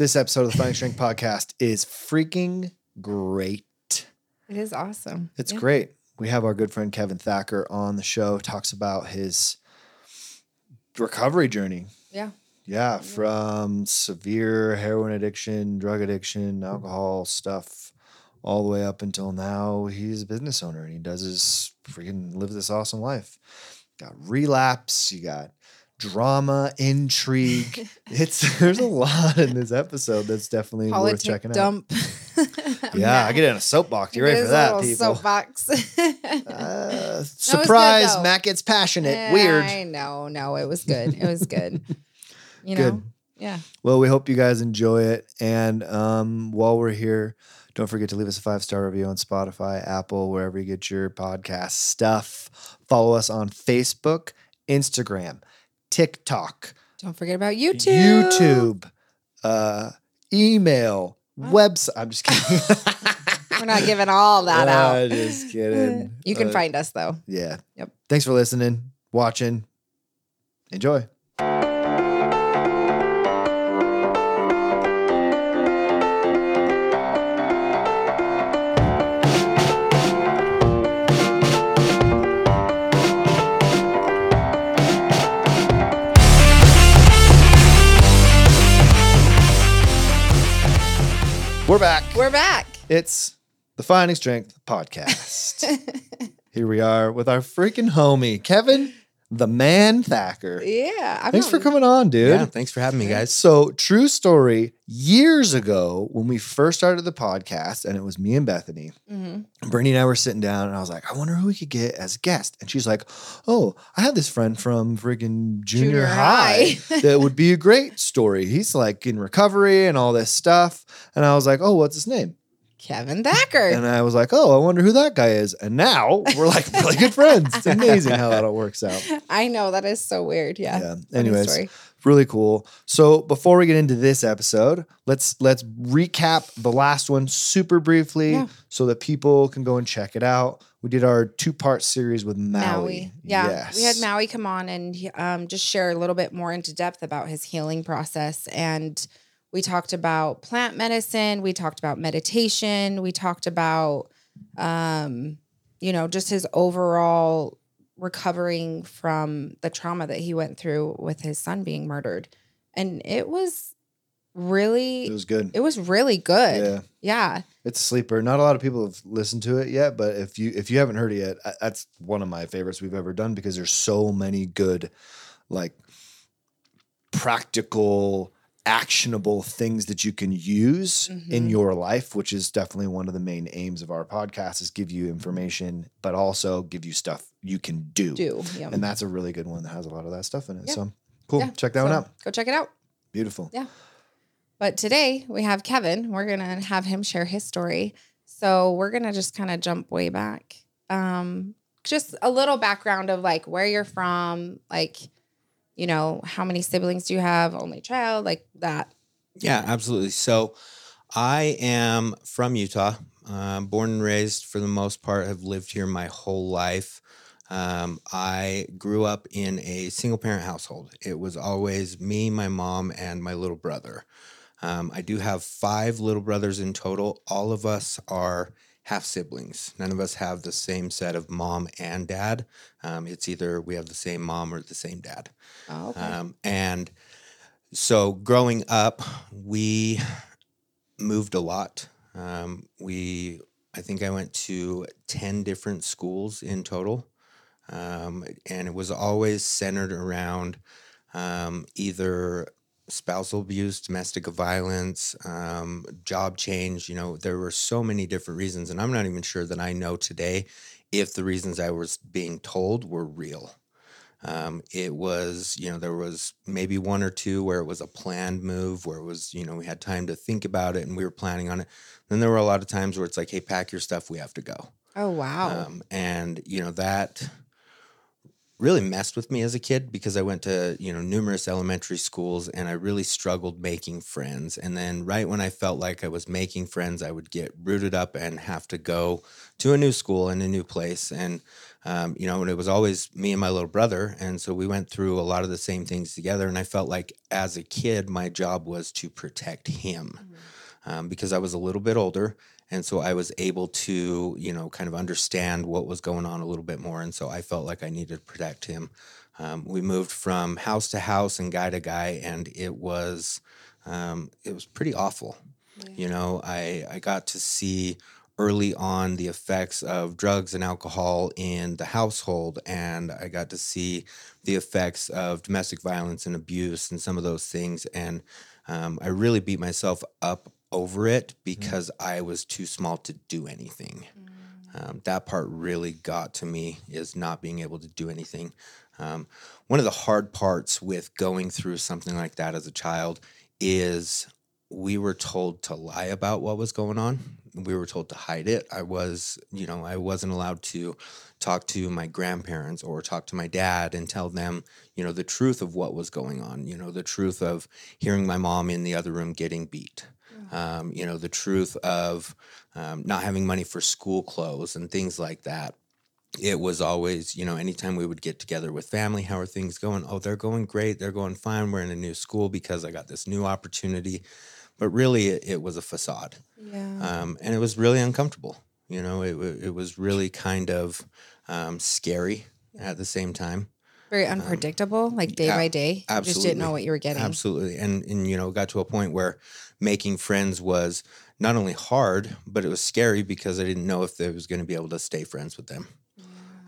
this episode of the Finding Strength podcast is freaking great. It is awesome. It's Yeah. great. We have our good friend Kevin Thacker on the show, talks about his recovery journey. Yeah. Yeah, from severe heroin addiction, drug addiction, mm-hmm. alcohol stuff, all the way up until now. He's a business owner and he does his freaking live this awesome life. Got relapse, you got drama, intrigue. it's there's a lot in this episode that's definitely worth Politic checking out. dump. Yeah, I get in a soapbox. You ready It for is a that, people? Soapbox. Uh, surprise, though. Matt gets passionate. Yeah, Weird. I know. No, it was good. It was good. You know? Good. Yeah. Well, we hope you guys enjoy it. And um, while we're here, don't forget to leave us a five star review on Spotify, Apple, wherever you get your podcast stuff. Follow us on Facebook, Instagram, TikTok, Don't forget about YouTube. YouTube, uh, email, website. I'm just kidding. We're not giving all that out. Uh, just kidding. You can Uh, find us though. Yeah. Yep. Thanks for listening, watching. Enjoy. We're back. We're back. It's the Finding Strength podcast. Here we are with our freaking homie, Kevin, the man Thacker. Yeah. I'm Thanks for coming on, dude. Yeah, thanks for having me, guys. So, true story years ago when we first started the podcast, and it was me and Bethany, Mhm. Brittany and I were sitting down, and I was like, I wonder who we could get as a guest. And she's like, Oh, I have this friend from friggin' junior, Junior high, high. that would be a great story. He's like in recovery and all this stuff. And I was like, Oh, what's his name? Kevin Thacker. And I was like, Oh, I wonder who that guy is. And now we're like really good friends. It's amazing how that all works out. I know that is so weird. Yeah. Yeah. Funny Anyways, story. really cool. So before we get into this episode, let's let's recap the last one super briefly Yeah. so that people can go and check it out. We did our two part series with Maui. Maui. Yeah. Yes. We had Maui come on and um, just share a little bit more into depth about his healing process. And we talked about plant medicine. We talked about meditation. We talked about, um, you know, just his overall recovering from the trauma that he went through with his son being murdered. And it was really, It was good. it was really good. Yeah. Yeah. It's a sleeper. Not a lot of people have listened to it yet, but if you if you haven't heard it yet, I- that's one of my favorites we've ever done because there's so many good like practical actionable things that you can use in Mhm. your life which is definitely one of the main aims of our podcast is give you information but also give you stuff you can do, Do. Yeah. and that's a really good one that has a lot of that stuff in it Yeah. so cool Yeah. check that one out Go check it out. beautiful Yeah. But today we have Kevin. We're going to have him share his story. So we're going to just kind of jump way back. Um, just a little background of like where you're from, like, you know, how many siblings do you have? Only child, like that. Yeah, absolutely. So I am from Utah, um, born and raised for the most part, have lived here my whole life. Um, I grew up in a single parent household. It was always me, my mom, and my little brother. Um, I do have five little brothers in total. All of us are half siblings. None of us have the same set of mom and dad. Um, it's either we have the same mom or the same dad. Oh, okay. Um, and so growing up, we moved a lot. Um, we, I think I went to 10 different schools in total. Um, and it was always centered around um, either spousal abuse, domestic violence, um, job change. You know, there were so many different reasons. And I'm not even sure that I know today if the reasons I was being told were real. Um, it was, you know, there was maybe one or two where it was a planned move, where it was, you know, we had time to think about it and we were planning on it. Then there were a lot of times where it's like, hey, pack your stuff, we have to go. oh, wow. Um, and, you know, that really messed with me as a kid because I went to, you know, numerous elementary schools and I really struggled making friends. And then right when I felt like I was making friends, I would get rooted up and have to go to a new school and a new place. And, um, you know, and it was always me and my little brother. And so we went through a lot of the same things together. And I felt like as a kid, my job was to protect him um, because I was a little bit older and so I was able to, you know, kind of understand what was going on a little bit more. And so I felt like I needed to protect him. Um, we moved from house to house and guy to guy, and it was um, it was pretty awful. Yeah. You know, I I got to see early on the effects of drugs and alcohol in the household, and I got to see the effects of domestic violence and abuse and some of those things. And um, I really beat myself up over it mm. because mm. I was too small to do anything. Mm. Um, that part really got to me is not being able to do anything. Um, one of the hard parts with going through something like that as a child is we were told to lie about what was going on. We were told to hide it. I was, you know, I wasn't allowed to talk to my grandparents or talk to my dad and tell them, you know, the truth of what was going on, you know, the truth of hearing my mom in the other room getting beat um, you know, the truth of um, not having money for school clothes and things like that. It was always, you know, anytime we would get together with family, how are things going? Oh, they're going great. They're going fine. We're in a new school because I got this new opportunity. But really, it, it was a facade. Yeah. Um, and it was really uncomfortable. You know, it, it was really kind of um, scary at the same time. Very um, unpredictable, um, like day by day. Absolutely. You just didn't know what you were getting. Absolutely. And and you know, got to a point where making friends was not only hard, but it was scary because I didn't know if I was going to be able to stay friends with them.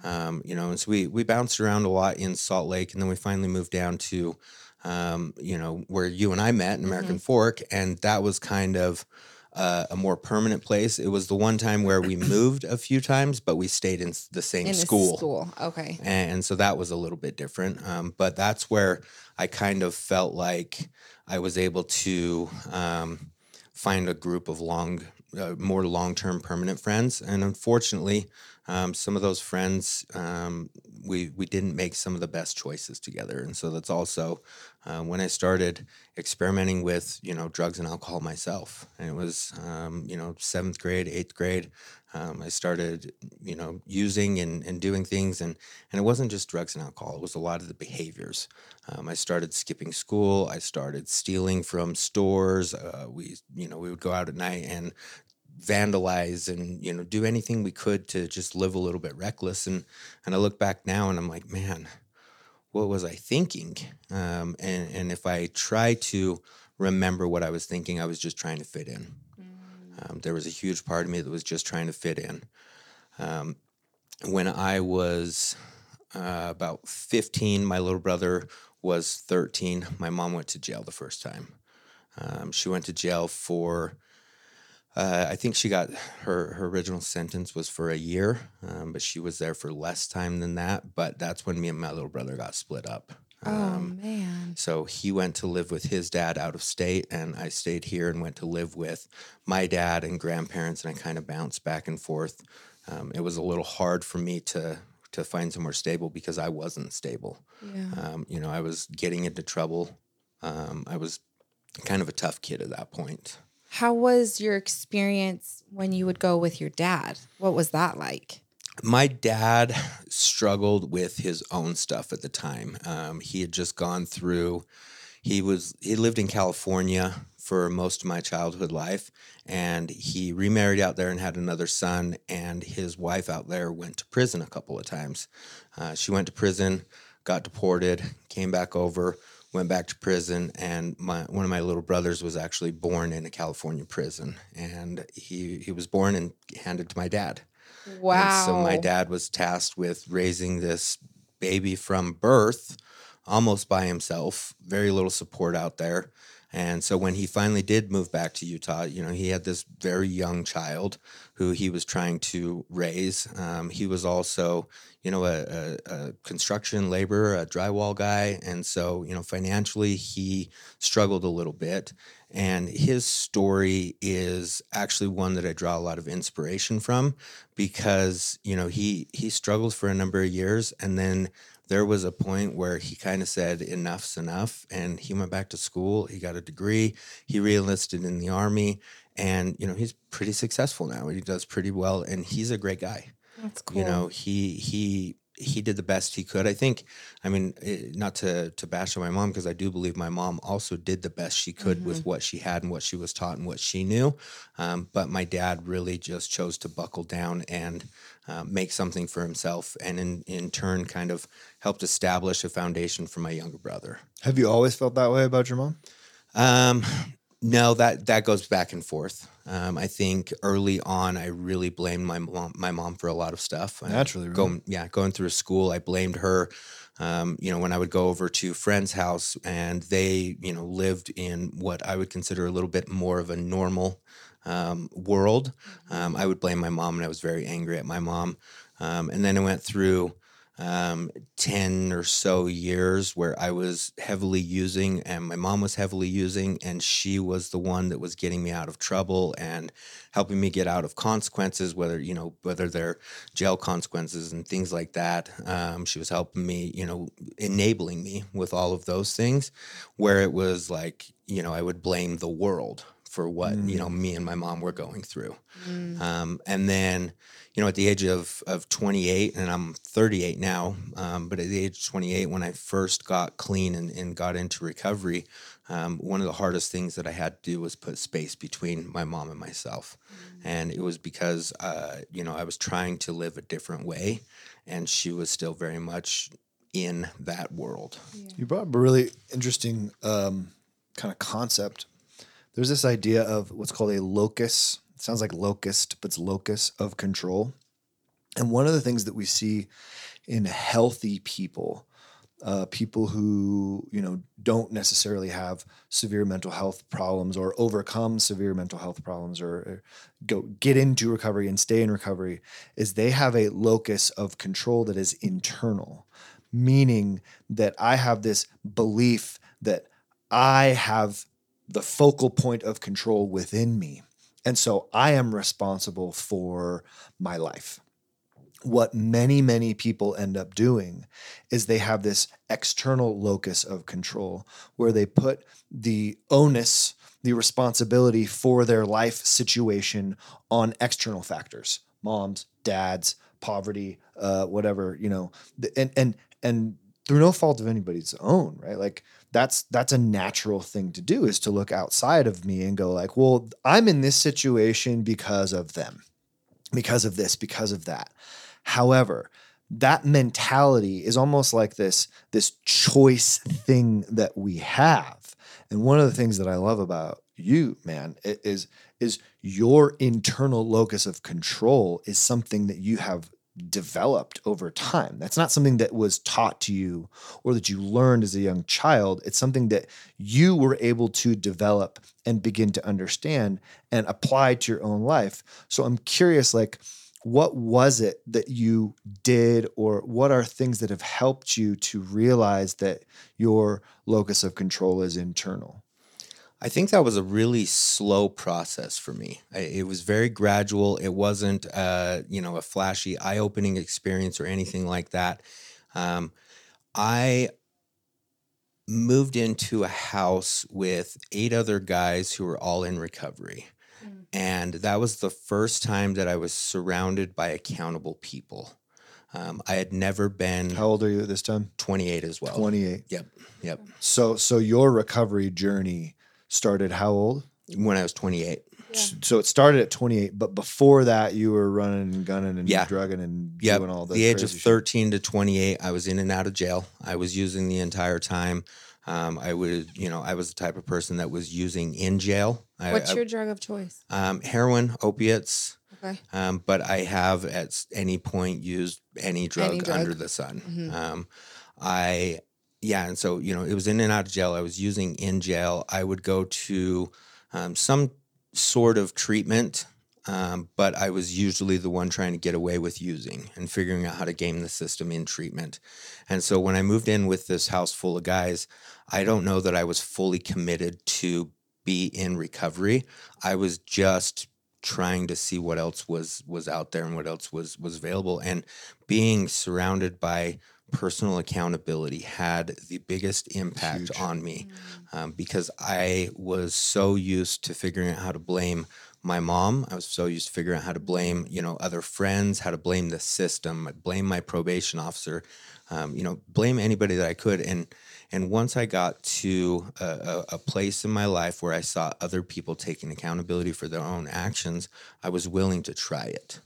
Um, you know, and so we we bounced around a lot in Salt Lake, and then we finally moved down to, um, you know, where you and I met in American mm-hmm. Fork, and that was kind of uh, a more permanent place. It was the one time where we moved a few times, but we stayed in the same in school. school, okay. And so that was a little bit different. Um, but that's where I kind of felt like I was able to um, find a group of long, uh, more long term permanent friends. And unfortunately, um, some of those friends um, we we didn't make some of the best choices together and so that's also uh, when i started experimenting with you know drugs and alcohol myself and it was um, you know seventh grade eighth grade um, i started you know using and, and doing things and and it wasn't just drugs and alcohol it was a lot of the behaviors. Um, i started skipping school i started stealing from stores uh, we you know we would go out at night and vandalize and you know do anything we could to just live a little bit reckless and and I look back now and I'm like man what was I thinking? Um, and and if I try to remember what I was thinking I was just trying to fit in. Mm. Um, there was a huge part of me that was just trying to fit in um, when I was uh, about 15 my little brother was 13 my mom went to jail the first time um, she went to jail for uh, I think she got her her original sentence was for a year, um, but she was there for less time than that. But that's when me and my little brother got split up. Oh, um, oh man! So he went to live with his dad out of state, and I stayed here and went to live with my dad and grandparents, and I kind of bounced back and forth. Um, it was a little hard for me to to find somewhere stable because I wasn't stable. Yeah. Um, you know, I was getting into trouble. Um, I was kind of a tough kid at that point. How was your experience when you would go with your dad? What was that like? My dad struggled with his own stuff at the time. Um, he had just gone through. He was he lived in California for most of my childhood life, and he remarried out there and had another son. And his wife out there went to prison a couple of times. Uh, she went to prison, got deported, came back over went back to prison and my one of my little brothers was actually born in a California prison and he he was born and handed to my dad. Wow. And so my dad was tasked with raising this baby from birth almost by himself, very little support out there. And so when he finally did move back to Utah, you know, he had this very young child who he was trying to raise. Um, he was also, you know, a, a, a, construction laborer, a drywall guy. And so, you know, financially, he struggled a little bit. And his story is actually one that I draw a lot of inspiration from because, you know, he he struggled for a number of years and then there was a point where he kind of said enough's enough and he went back to school he got a degree he reenlisted in the army and you know he's pretty successful now he does pretty well and he's a great guy That's cool. you know he he he did the best he could. I think i mean eh, not to to bash on my mom because i do believe my mom also did the best she could with what she had and what she was taught and what she knew. Um, but my dad really just chose to buckle down and uh, make something for himself and in in turn kind of helped establish a foundation for my younger brother. Have you always felt that way about your mom? um, no, that that goes back and forth. Um, I think early on, I really blamed my mom, my mom for a lot of stuff. Naturally, right? going yeah, going through school, I blamed her. Um, you know, when I would go over to friends' house and they, you know, lived in what I would consider a little bit more of a normal um, world, um, I would blame my mom, and I was very angry at my mom. Um, and then I went through um, 10 or so years where I was heavily using and my mom was heavily using, and she was the one that was getting me out of trouble and helping me get out of consequences, whether, you know, whether they're jail consequences and things like that. Um, she was helping me, you know, enabling me with all of those things where it was like, you know, I would blame the world for what, you know, me and my mom were going through. Um, and then, you know, at the age of, of 28, and I'm 38 now, um, but at the age of 28, when I first got clean and, and got into recovery, um, one of the hardest things that I had to do was put space between my mom and myself. And it was because, uh, you know, I was trying to live a different way, and she was still very much in that world. You brought up a really interesting um, kind of concept. There's this idea of what's called a locus. It sounds like locust, but it's locus of control. And one of the things that we see in healthy people, uh, people who you know don't necessarily have severe mental health problems or overcome severe mental health problems or, or go get into recovery and stay in recovery, is they have a locus of control that is internal meaning that I have this belief that I have the focal point of control within me. And so I am responsible for my life. What many, many people end up doing is they have this external locus of control where they put the onus, the responsibility for their life situation on external factors moms, dads, poverty, uh, whatever, you know, and, and, and through no fault of anybody's own, right? Like that's that's a natural thing to do is to look outside of me and go like, well, I'm in this situation because of them, because of this, because of that. However, that mentality is almost like this this choice thing that we have. And one of the things that I love about you, man, is is your internal locus of control is something that you have developed over time. That's not something that was taught to you or that you learned as a young child. It's something that you were able to develop and begin to understand and apply to your own life. So I'm curious like what was it that you did or what are things that have helped you to realize that your locus of control is internal? I think that was a really slow process for me. I, it was very gradual. It wasn't, uh, you know, a flashy, eye-opening experience or anything like that. Um, I moved into a house with eight other guys who were all in recovery, and that was the first time that I was surrounded by accountable people. Um, I had never been How old are you at this time? 28 as well. 28. Yep, yep. So so your recovery journey started how old? When I was 28. So it started at 28, but before that you were running and gunning and Yeah. drugging and Yep. doing all the the age of crazy shit. 13 to 28 i was in and out of jail i was using the entire time um, i would you know i was the type of person that was using in jail What's I- your drug of choice? um, heroin opiates Okay. um, but i have at any point used any drug, Any drug. under the sun Mhm. um, i yeah and so you know it was in and out of jail i was using in jail i would go to um, some sort of treatment um, but I was usually the one trying to get away with using and figuring out how to game the system in treatment. And so when I moved in with this house full of guys, I don't know that I was fully committed to be in recovery. I was just trying to see what else was was out there and what else was was available and being surrounded by personal accountability had the biggest impact Huge. on me um, because I was so used to figuring out how to blame my mom. I was so used to figuring out how to blame, you know, other friends, how to blame the system, blame my probation officer, um, you know, blame anybody that I could. And and once I got to a, a, a place in my life where I saw other people taking accountability for their own actions, I was willing to try it.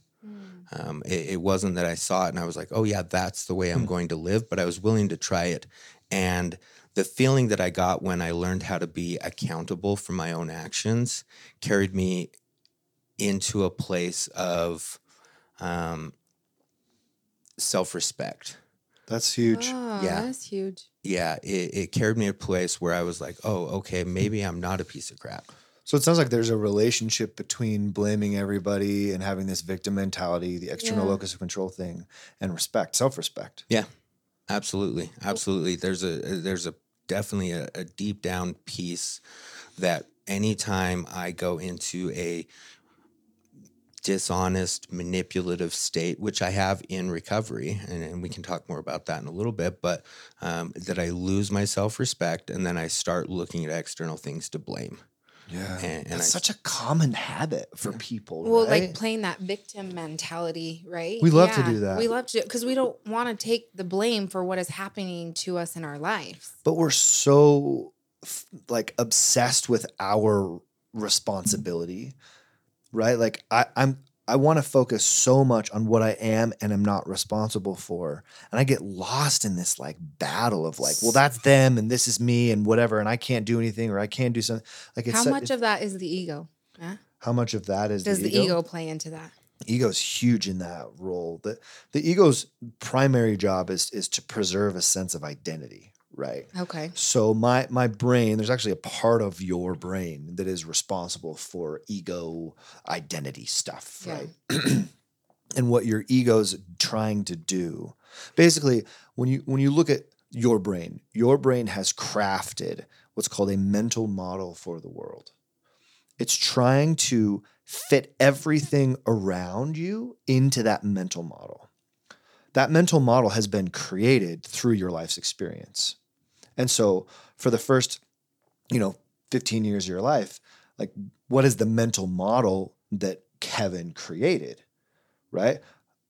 Um, it, it wasn't that I saw it and I was like, oh, yeah, that's the way I'm going to live, but I was willing to try it. And the feeling that I got when I learned how to be accountable for my own actions carried me into a place of um, self respect. That's huge. Oh, Yeah. that's huge. Yeah, it, it carried me to a place where I was like, oh, okay, maybe I'm not a piece of crap. So it sounds like there's a relationship between blaming everybody and having this victim mentality, the external Yeah. locus of control thing, and respect, self respect. Yeah, absolutely, absolutely. There's a there's a definitely a, a deep down piece that anytime I go into a dishonest, manipulative state, which I have in recovery, and, and we can talk more about that in a little bit, but um, that I lose my self respect and then I start looking at external things to blame. Yeah. And- and That's I- such a common habit for people. Well, right? like playing that victim mentality, right? We love to do that. We love to because we don't want to take the blame for what is happening to us in our lives. but we're so like obsessed with our responsibility right like I, i'm i want to focus so much on what i am and am not responsible for and i get lost in this like battle of like well that's them and this is me and whatever and i can't do anything or i can't do something like it's How much of that is the ego? Huh? how much of that is Does the ego play into that? ego's huge in that role the the ego's primary job is is to preserve a sense of identity right Okay. So my my brain, there's actually a part of your brain that is responsible for ego identity stuff, Yeah. right? and what your ego's trying to do. Basically, when you when you look at your brain, your brain has crafted what's called a mental model for the world. It's trying to fit everything around you into that mental model. That mental model has been created through your life's experience. And so for the first, you know, 15 years of your life, like what is the mental model that Kevin created? Right?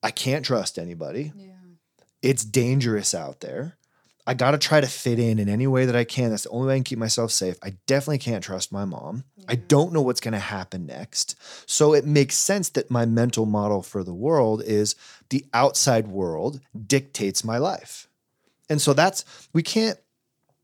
I can't trust anybody. Yeah. It's dangerous out there. I got to try to fit in in any way that I can. That's the only way I can keep myself safe. I definitely can't trust my mom. I don't know what's going to happen next. So it makes sense that my mental model for the world is the outside world dictates my life. And so that's, we can't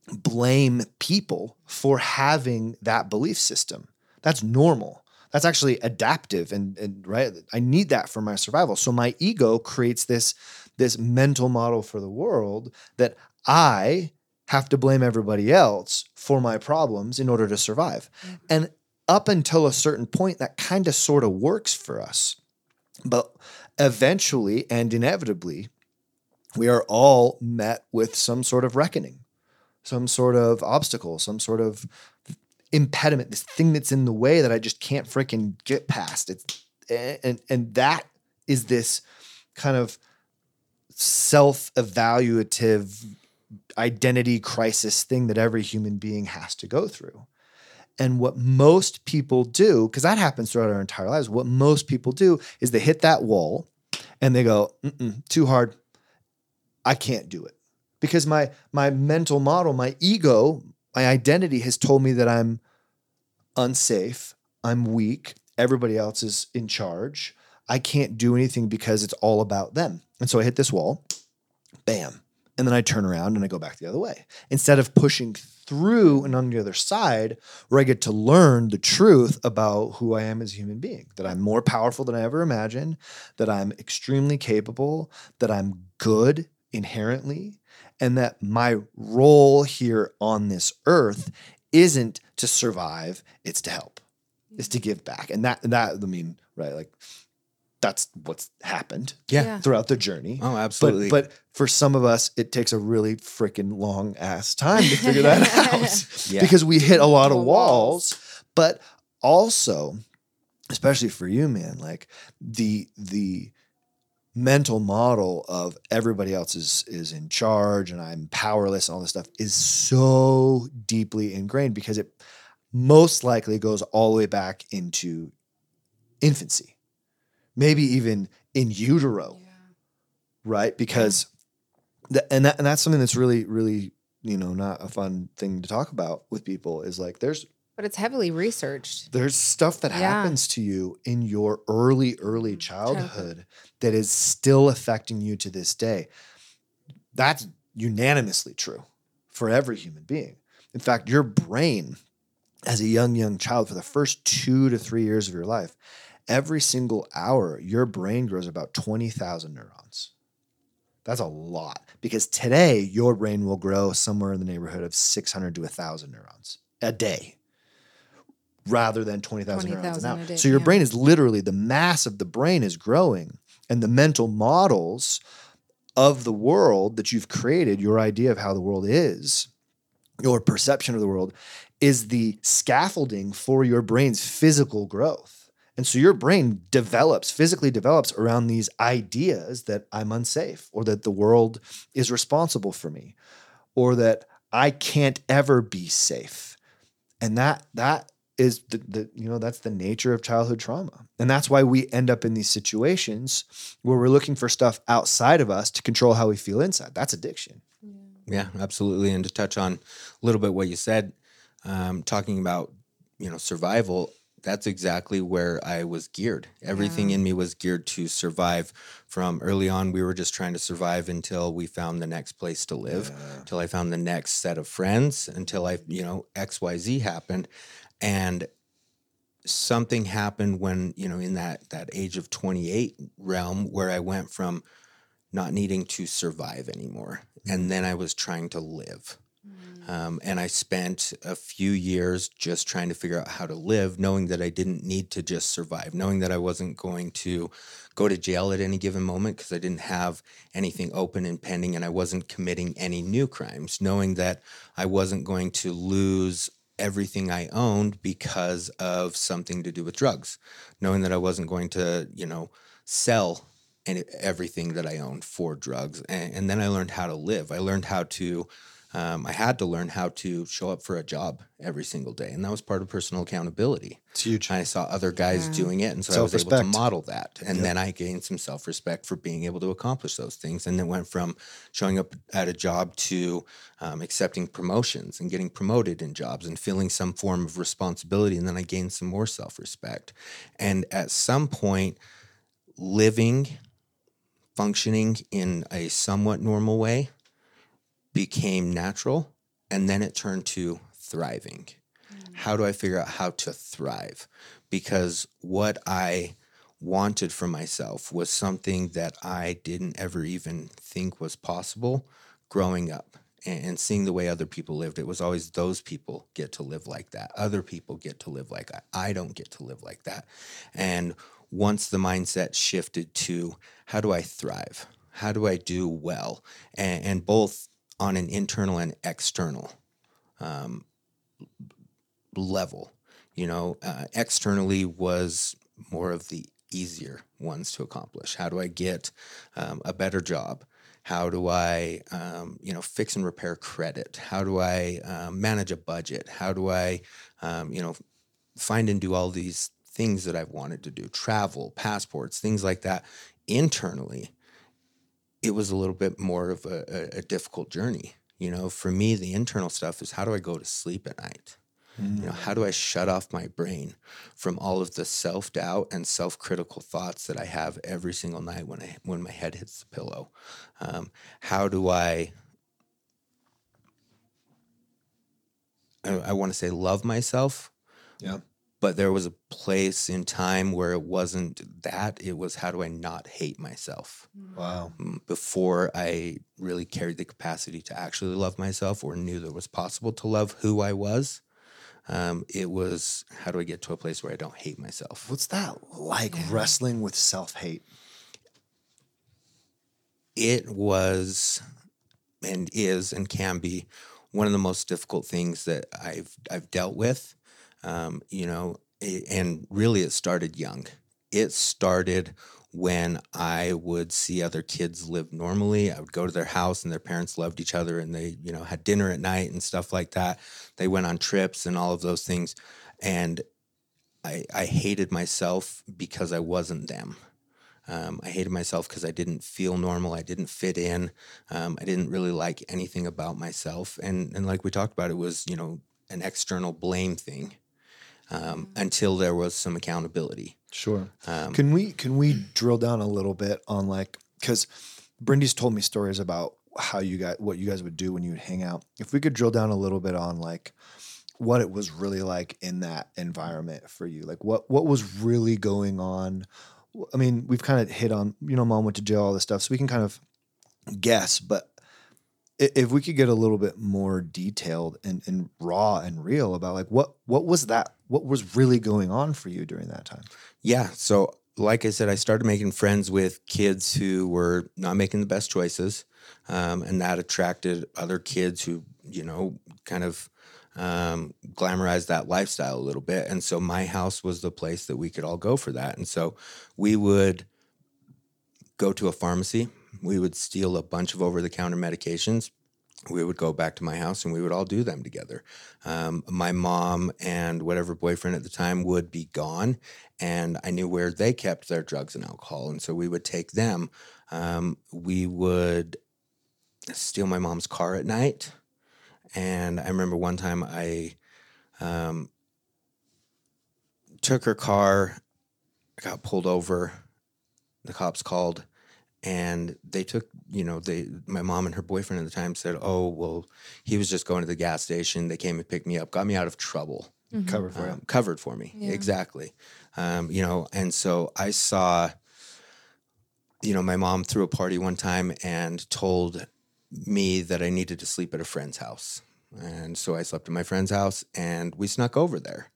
blame people for having that belief system. That's normal. That's actually adaptive and, and right. I need that for my survival. So my ego creates this this mental model for the world that I have to blame everybody else for my problems in order to survive. Mm-hmm. And up until a certain point, that kind of sort of works for us. But eventually and inevitably, we are all met with some sort of reckoning, some sort of obstacle, some sort of impediment, this thing that's in the way that I just can't freaking get past. It's eh, and and that is this kind of self-evaluative identity crisis thing that every human being has to go through. And what most people do, because that happens throughout our entire lives, what most people do is they hit that wall and they go, too hard. I can't do it. Because my my mental model, my ego, my identity has told me that I'm unsafe, I'm weak, everybody else is in charge. I can't do anything because it's all about them. And so I hit this wall, bam. And then I turn around and I go back the other way. Instead of pushing through and on the other side, where I get to learn the truth about who I am as a human being, that I'm more powerful than I ever imagined, that I'm extremely capable, that I'm good inherently, and that my role here on this earth isn't to survive, it's to help, it's to mm-hmm. give back. And that, that, I mean, right, like that's what's happened Yeah. Yeah. throughout the journey. Oh, absolutely. But but for some of us, it takes a really freaking long ass time to figure that out Yeah. because we hit a lot of Walls. walls. But also, especially for you, man, like the the mental model of everybody else is is in charge and I'm powerless and all this stuff is so deeply ingrained because it most likely goes all the way back into infancy. Maybe even in utero, right? Because the, and that and that's something that's really really, you know, not a fun thing to talk about with people is like there's But it's heavily researched. there's stuff that Yeah. happens to you in your early early Mhm. childhood Childhood. That is still affecting you to this day that's unanimously true for every human being in fact your brain as a young young child for the first 2 to 3 years of your life every single hour your brain grows about 20,000 neurons that's a lot because today your brain will grow somewhere in the neighborhood of 600 to 1000 neurons a day rather than 20,000 neurons an hour. a day, So your yeah. brain is literally the mass of the brain is growing and the mental models of the world that you've created, your idea of how the world is, your perception of the world is the scaffolding for your brain's physical growth. And so your brain develops, physically develops around these ideas that I'm unsafe or that the world is responsible for me or that I can't ever be safe. And that that is the, the you know that's the nature of childhood trauma. And that's why we end up in these situations where we're looking for stuff outside of us to control how we feel inside. That's addiction. Yeah, absolutely. And to touch on a little bit what you said, um, talking about you know survival, that's exactly where I was geared. Everything Yeah. in me was geared to survive. From early on, we were just trying to survive until we found the next place to live, until I found the next set of friends, until I you know X Y Z happened, and something happened when you know in that that age of 28 realm where i went from not needing to survive anymore. And then i was trying to live. Um, and i spent a few years just trying to figure out how to live knowing that i didn't need to just survive knowing that i wasn't going to go to jail at any given moment because i didn't have anything open and pending and i wasn't committing any new crimes knowing that i wasn't going to lose everything I owned because of something to do with drugs, knowing that I wasn't going to, you know, sell any, everything that I owned for drugs. And, and then I learned how to live. I learned how to, um, I had to learn how to show up for a job every single day. And that was part of personal accountability. It's huge. I saw other guys Yeah. doing it. And so I was able to model that. And Yep. then I gained some self respect for being able to accomplish those things. And it went from showing up at a job to um, accepting promotions and getting promoted in jobs and feeling some form of responsibility. And then I gained some more self respect. And at some point, living, functioning in a somewhat normal way became natural. And then it turned to thriving. Mm. How do I figure out how to thrive? Because what I wanted for myself was something that I didn't ever even think was possible growing up and, and seeing the way other people lived. It was always those people get to live like that. Other people get to live like that. I don't get to live like that. And once the mindset shifted to how do I thrive? How do I do well? And, and both on an internal and external um, level. You know, uh, externally was more of the easier ones to accomplish. How do I get um, a better job? How do I, um, you know, fix and repair credit? How do I um, manage a budget? How do I, um, you know, find and do all these things that I've wanted to do? Travel, passports, things like that. Internally, it was a little bit more of a, a, a difficult journey. You know, for me, the internal stuff is how do I go to sleep at night? You know, how do I shut off my brain from all of the self doubt and self critical thoughts that I have every single night when I when my head hits the pillow? Um, how do I? I, I want to say love myself, Yeah. But there was a place in time where it wasn't that. It was how do I not hate myself? Wow. mm, before I really carried the capacity to actually love myself or knew that it was possible to love who I was. Um, it was how do I get to a place where I don't hate myself? What's that like Yeah. wrestling with self hate? It was and is and can be one of the most difficult things that I've I've dealt with. Um, you know, and really it started young. it started when I would see other kids live normally. I would go to their house and their parents loved each other and they, you know, had dinner at night and stuff like that. They went on trips and all of those things. And I, I hated myself because I wasn't them. Um, I hated myself because I didn't feel normal. I didn't fit in. Um, I didn't really like anything about myself. And and like we talked about, it was you know an external blame thing um, until there was some accountability. Sure. Um, Can we can we drill down a little bit on like because Brindy's told me stories about how you guys what you guys would do when you would hang out. If we could drill down a little bit on like what it was really like in that environment for you, like what what was really going on. I mean, we've kind of hit on you know, mom went to jail, all this stuff, so we can kind of guess, but if we could get a little bit more detailed and, and raw and real about like what what was that what was really going on for you during that time Yeah. So, like I said, I started making friends with kids who were not making the best choices. Um, and that attracted other kids who, you know, kind of um, glamorized that lifestyle a little bit. And so, my house was the place that we could all go for that. And so, we would go to a pharmacy, we would steal a bunch of over the counter medications. We would go back to my house and we would all do them together. Um, my mom and whatever boyfriend at the time would be gone, and I knew where they kept their drugs and alcohol, and so we would take them. Um, we would steal my mom's car at night, and I remember one time I um, took her car, got pulled over, the cops called, and they took you know they my mom and her boyfriend at the time said oh well he was just going to the gas station. They came and picked me up got me out of trouble. Covered for you. um, covered for me. Yeah. exactly. Um, you know and so i saw you know my mom threw a party one time and told me that i needed to sleep at a friend's house. And so i slept at my friend's house and we snuck over there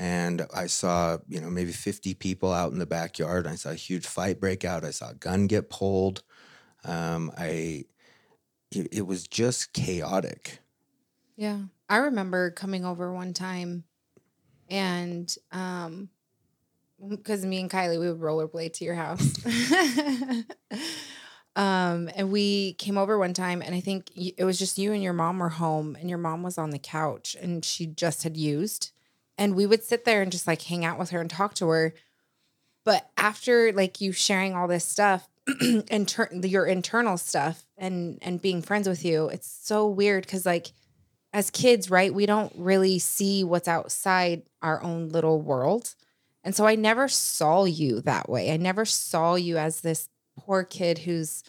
and i saw you know maybe 50 people out in the backyard i saw a huge fight break out i saw a gun get pulled um, i it, it was just chaotic Yeah. I remember coming over one time and um because me and Kylie we would rollerblade to your house. um and we came over one time and I think it was just you and your mom were home and your mom was on the couch and she just had used and we would sit there and just like hang out with her and talk to her. But after like you sharing all this stuff and your internal stuff and and being friends with you, it's so weird because like as kids, right, we don't really see what's outside our own little world. And so I never saw you that way. I never saw you as this poor kid who's,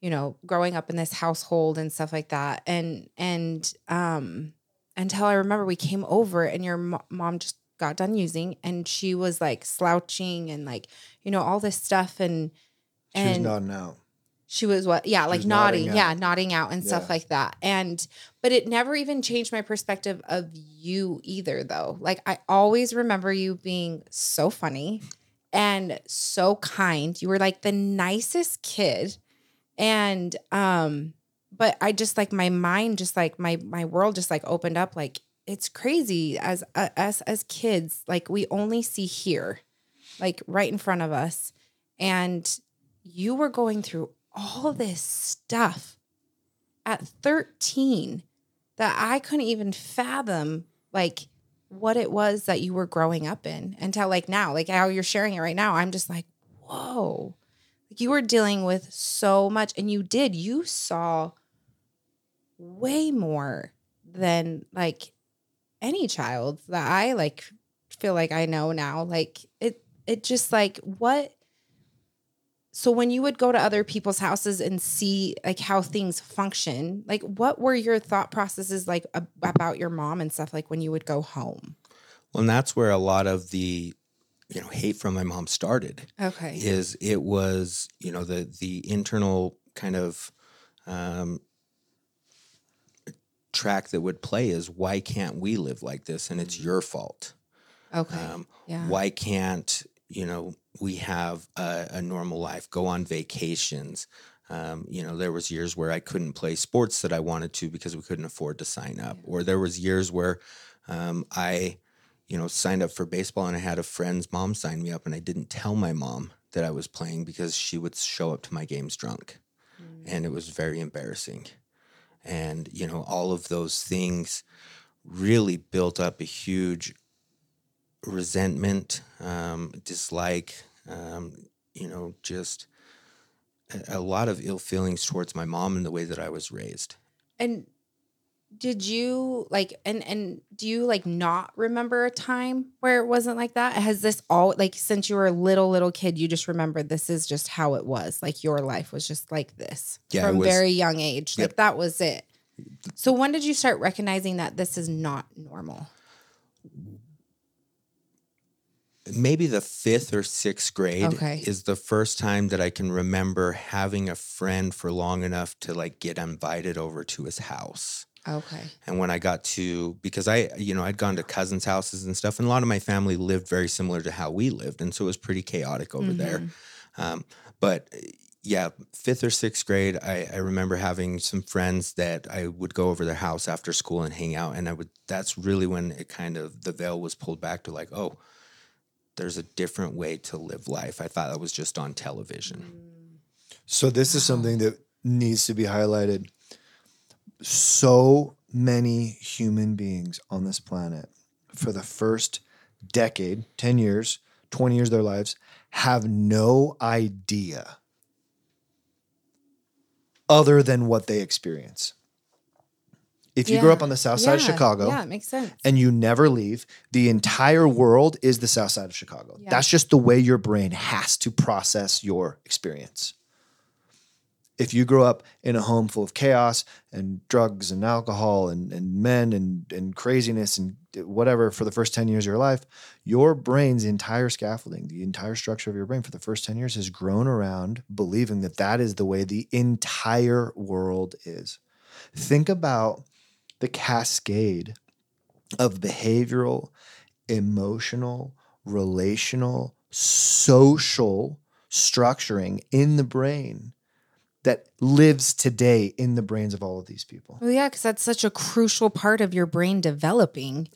you know, growing up in this household and stuff like that. And and um until I remember we came over and your mo- mom just got done using and she was like slouching and like, you know, all this stuff and and she was nodding out she was what? Yeah, like nodding nodding. Yeah, nodding out and stuff like that. And but it never even changed my perspective of you either though. Like I always remember you being so funny and so kind. You were like the nicest kid. And um but I just like my mind just like my my world just like opened up like it's crazy as uh, us as kids like we only see here like right in front of us and you were going through all this stuff at 13 that I couldn't even fathom like what it was that you were growing up in until like now, like how you're sharing it right now. I'm just like, whoa. Like you were dealing with so much and you did. You saw way more than like any child that I like feel like I know now. Like it it just like what so when you would go to other people's houses and see like how things function, like what were your thought processes like ab- about your mom and stuff like when you would go home? Well, and that's where a lot of the, you know, hate from my mom started. Okay. Is it was you know the the internal kind of um, track that would play is why can't we live like this and it's your fault. Okay. Um, yeah. Why can't you know we have a, a normal life, go on vacations? Um, you know, there was years where I couldn't play sports that I wanted to because we couldn't afford to sign up, or there was years where um, I, you know, signed up for baseball and I had a friend's mom sign me up and I didn't tell my mom that I was playing because she would show up to my games drunk. And it was very embarrassing. And, you know, all of those things really built up a huge resentment, um, dislike, um, you know, just a, a lot of ill feelings towards my mom and the way that I was raised. And did you like and and do you like not remember a time where it wasn't like that? Has this all like since you were a little little kid, you just remember this is just how it was. Like your life was just like this Yeah, from was- very young age. Yep. Like that was it. So when did you start recognizing that this is not normal? maybe the fifth or sixth grade Okay. is the first time that I can remember having a friend for long enough to like get invited over to his house. Okay. And when I got to, because I, you know, I'd gone to cousins' houses and stuff, and a lot of my family lived very similar to how we lived. And so it was pretty chaotic over there. Um, but yeah, fifth or sixth grade, I, I remember having some friends that I would go over their house after school and hang out. And I would, that's really when it kind of, the veil was pulled back to like, oh, there's a different way to live life. I thought that was just on television. So this is something that needs to be highlighted. So many human beings on this planet for the first decade, 10 years, 20 years of their lives have no idea other than what they experience. If you grew up on the south side of Chicago, Yeah, it makes sense. and you never leave, the entire world is the south side of Chicago. Yeah. That's just the way your brain has to process your experience. If you grow up in a home full of chaos and drugs and alcohol and, and men and, and craziness and whatever for the first 10 years of your life, your brain's entire scaffolding, the entire structure of your brain for the first 10 years has grown around believing that that is the way the entire world is. Think about the cascade of behavioral, emotional, relational, social structuring in the brain that lives today in the brains of all of these people. Well, yeah, because that's such a crucial part of your brain developing.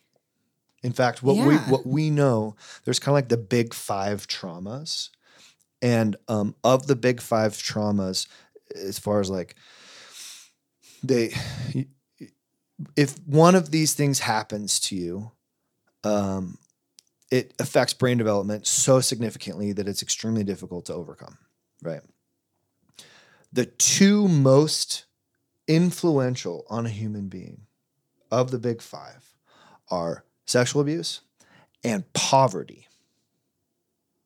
In fact, what we what we know, there's kind of like the big five traumas, and um, of the big five traumas, as far as like they, if one of these things happens to you, um, it affects brain development so significantly that it's extremely difficult to overcome. Right. The two most influential on a human being of the big five are sexual abuse and poverty.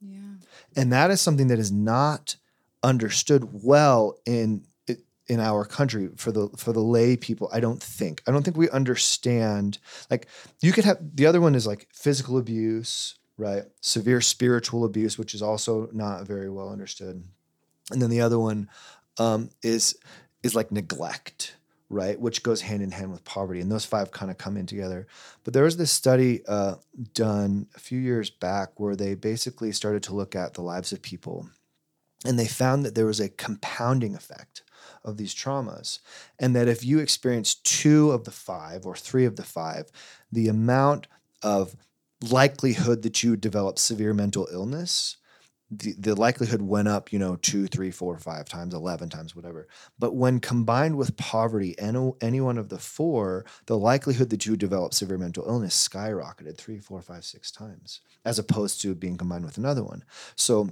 Yeah. And that is something that is not understood well in in our country for the for the lay people. I don't think. I don't think we understand like you could have the other one is like physical abuse, right? Severe spiritual abuse, which is also not very well understood. And then the other one um, is is like neglect, right? Which goes hand in hand with poverty, and those five kind of come in together. But there was this study uh, done a few years back where they basically started to look at the lives of people, and they found that there was a compounding effect of these traumas, and that if you experience two of the five or three of the five, the amount of likelihood that you develop severe mental illness the, the likelihood went up, you know, two, three, four, five times, 11 times, whatever. But when combined with poverty, any, any one of the four, the likelihood that you develop severe mental illness skyrocketed three, four, five, six times, as opposed to being combined with another one. So,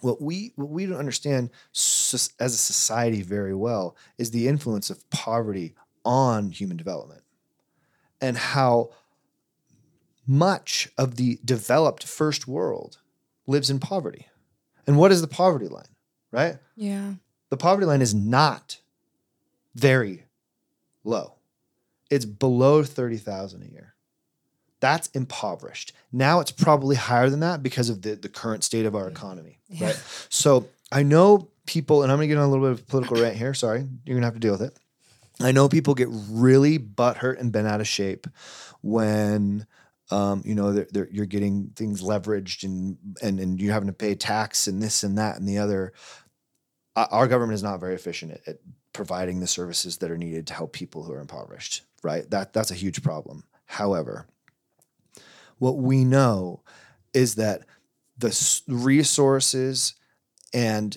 what we what we don't understand as a society very well is the influence of poverty on human development, and how much of the developed first world lives in poverty. And what is the poverty line, right? Yeah. The poverty line is not very low. It's below 30,000 a year. That's impoverished. Now it's probably higher than that because of the, the current state of our economy, Yeah. right? So I know people, and I'm gonna get on a little bit of political rant here. Sorry, you're gonna have to deal with it. I know people get really butthurt and bent out of shape when um, you know they're, they're, you're getting things leveraged and, and and you're having to pay tax and this and that and the other. Uh, our government is not very efficient at, at providing the services that are needed to help people who are impoverished. Right, that that's a huge problem. However, What we know is that the resources and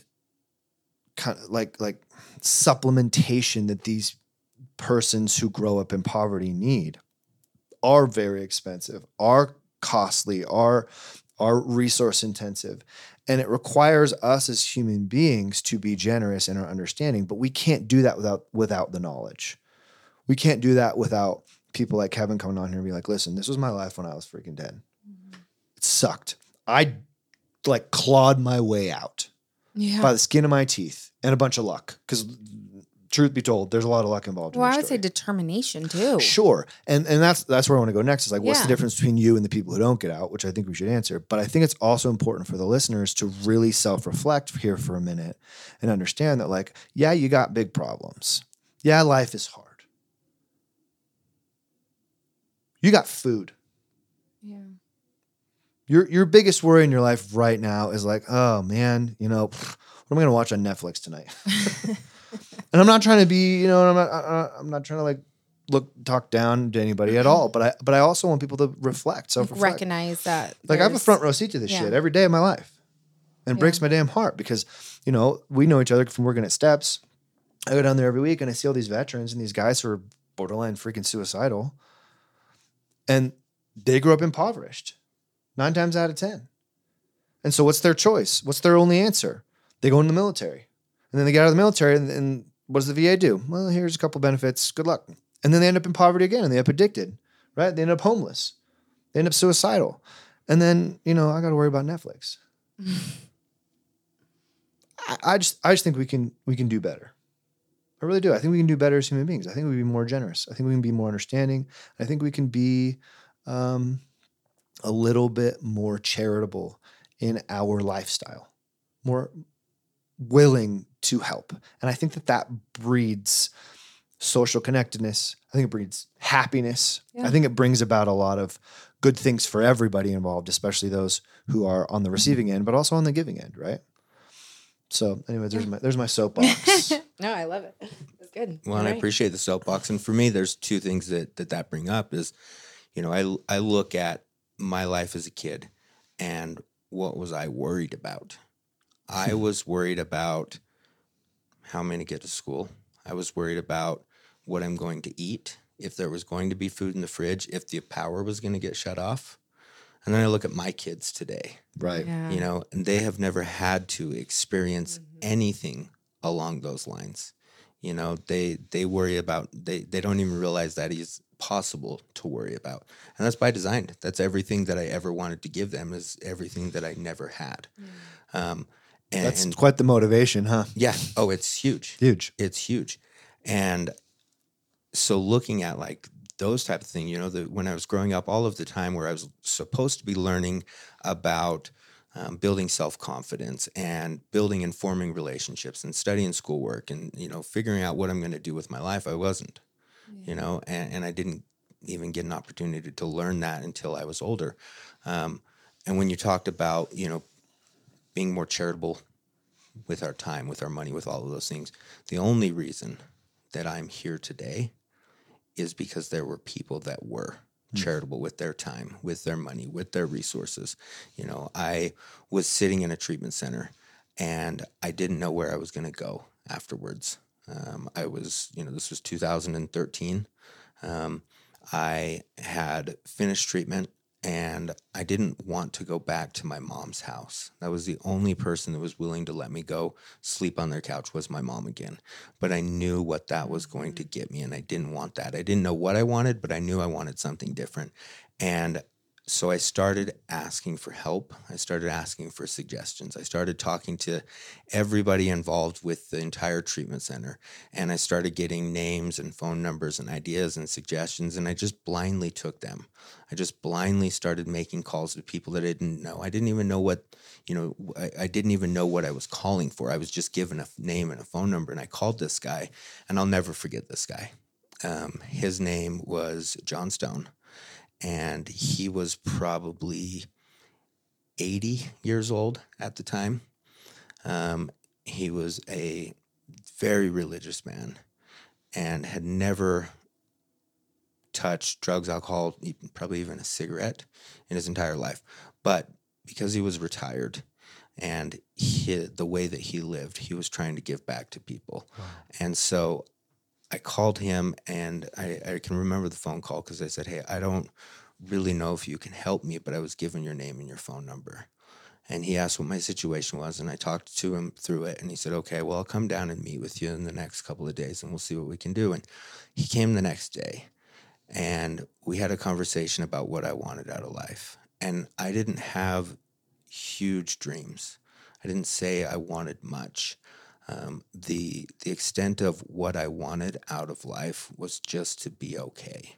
kind of like like supplementation that these persons who grow up in poverty need are very expensive, are costly, are are resource intensive. And it requires us as human beings to be generous in our understanding, but we can't do that without without the knowledge. We can't do that without people like Kevin coming on here and be like, listen, this was my life when I was freaking dead. Mm-hmm. It sucked. I like clawed my way out Yeah. by the skin of my teeth and a bunch of luck. Because truth be told, there's a lot of luck involved. in well, your I would say determination too. Sure. And and that's that's where I want to go next. Is like what's the difference between you and the people who don't get out, which I think we should answer. But I think it's also important for the listeners to really self-reflect here for a minute and understand that like, yeah, you got big problems. Yeah, life is hard. You got food. Yeah. Your your biggest worry in your life right now is like, oh man, you know, what am I gonna watch on Netflix tonight? and I'm not trying to be, you know, I'm not, I- I'm not trying to like look talk down to anybody at mm-hmm. all. But I but I also want people to reflect, self reflect. recognize that. Like I have a front row seat to this yeah. shit every day of my life, and it Yeah. breaks my damn heart because you know we know each other from working at Steps. I go down there every week and I see all these veterans and these guys who are borderline freaking suicidal, and they grew up impoverished, nine times out of ten. And so, what's their choice? What's their only answer? They go in the military, and then they get out of the military, and, and what does the VA do? Well, here's a couple benefits. Good luck. And then they end up in poverty again, and they end up addicted, right? They end up homeless. They end up suicidal. And then, you know, I got to worry about Netflix. I, I just, I just think we can, we can do better. I really do. I think we can do better as human beings. I think we can be more generous. I think we can be more understanding. I think we can be um, a little bit more charitable in our lifestyle, more willing to help. And I think that that breeds social connectedness. I think it breeds happiness. Yeah. I think it brings about a lot of good things for everybody involved, especially those who are on the mm-hmm. receiving end, but also on the giving end, right? So, anyway, there's my there's my soapbox. no, I love it. It's good. Well, and I appreciate the soapbox. And for me, there's two things that that that bring up is, you know, I I look at my life as a kid, and what was I worried about? I was worried about how I'm going to get to school. I was worried about what I'm going to eat, if there was going to be food in the fridge, if the power was going to get shut off. And then I look at my kids today right. Yeah. you know, and they have never had to experience Mhm. anything along those lines. You know, they they worry about they they don't even realize that is possible to worry about, and that's by design. That's everything that I ever wanted to give them is everything that I never had. Um, and, That's and quite the motivation, huh? yeah, oh, it's huge. Huge. it's huge. And so looking at like those type of things you know the, when i was growing up all of the time where i was supposed to be learning about um, building self-confidence and building and forming relationships and studying schoolwork and you know figuring out what i'm going to do with my life i wasn't you know and, and i didn't even get an opportunity to learn that until i was older. Um, and when you talked about you know being more charitable with our time, with our money, with all of those things. The only reason that I'm here today is because there were people that were charitable with their time, with their money, with their resources. You know, I was sitting in a treatment center and I didn't know where I was going to go afterwards. Um, I was, you know, this was 2013. Um, I had finished treatment and I didn't want to go back to my mom's house. That was the only person that was willing to let me go sleep on their couch was my mom again. But I knew what that was going to mm-hmm. get me and I didn't want that. I didn't know what I wanted, but I knew I wanted something different. And so I started asking for help. I started asking for suggestions. I started talking to everybody involved with the entire treatment center. And I started getting names and phone numbers and ideas and suggestions. And I just blindly took them. I just blindly started making calls to people that I didn't know. I didn't even know what, you know, I, I didn't even know what I was calling for. I was just given a name and a phone number. And I called this guy, and I'll never forget this guy. Um, his name was John Stone and he was probably 80 years old at the time. Um, he was a very religious man and had never touched drugs, alcohol, probably even a cigarette in his entire life. But because he was retired and he, the way that he lived, he was trying to give back to people. And so I called him and I, I can remember the phone call because I said, Hey, I don't really know if you can help me, but I was given your name and your phone number. And he asked what my situation was, and I talked to him through it. And he said, Okay, well, I'll come down and meet with you in the next couple of days and we'll see what we can do. And he came the next day and we had a conversation about what I wanted out of life. And I didn't have huge dreams, I didn't say I wanted much. Um, the the extent of what I wanted out of life was just to be okay,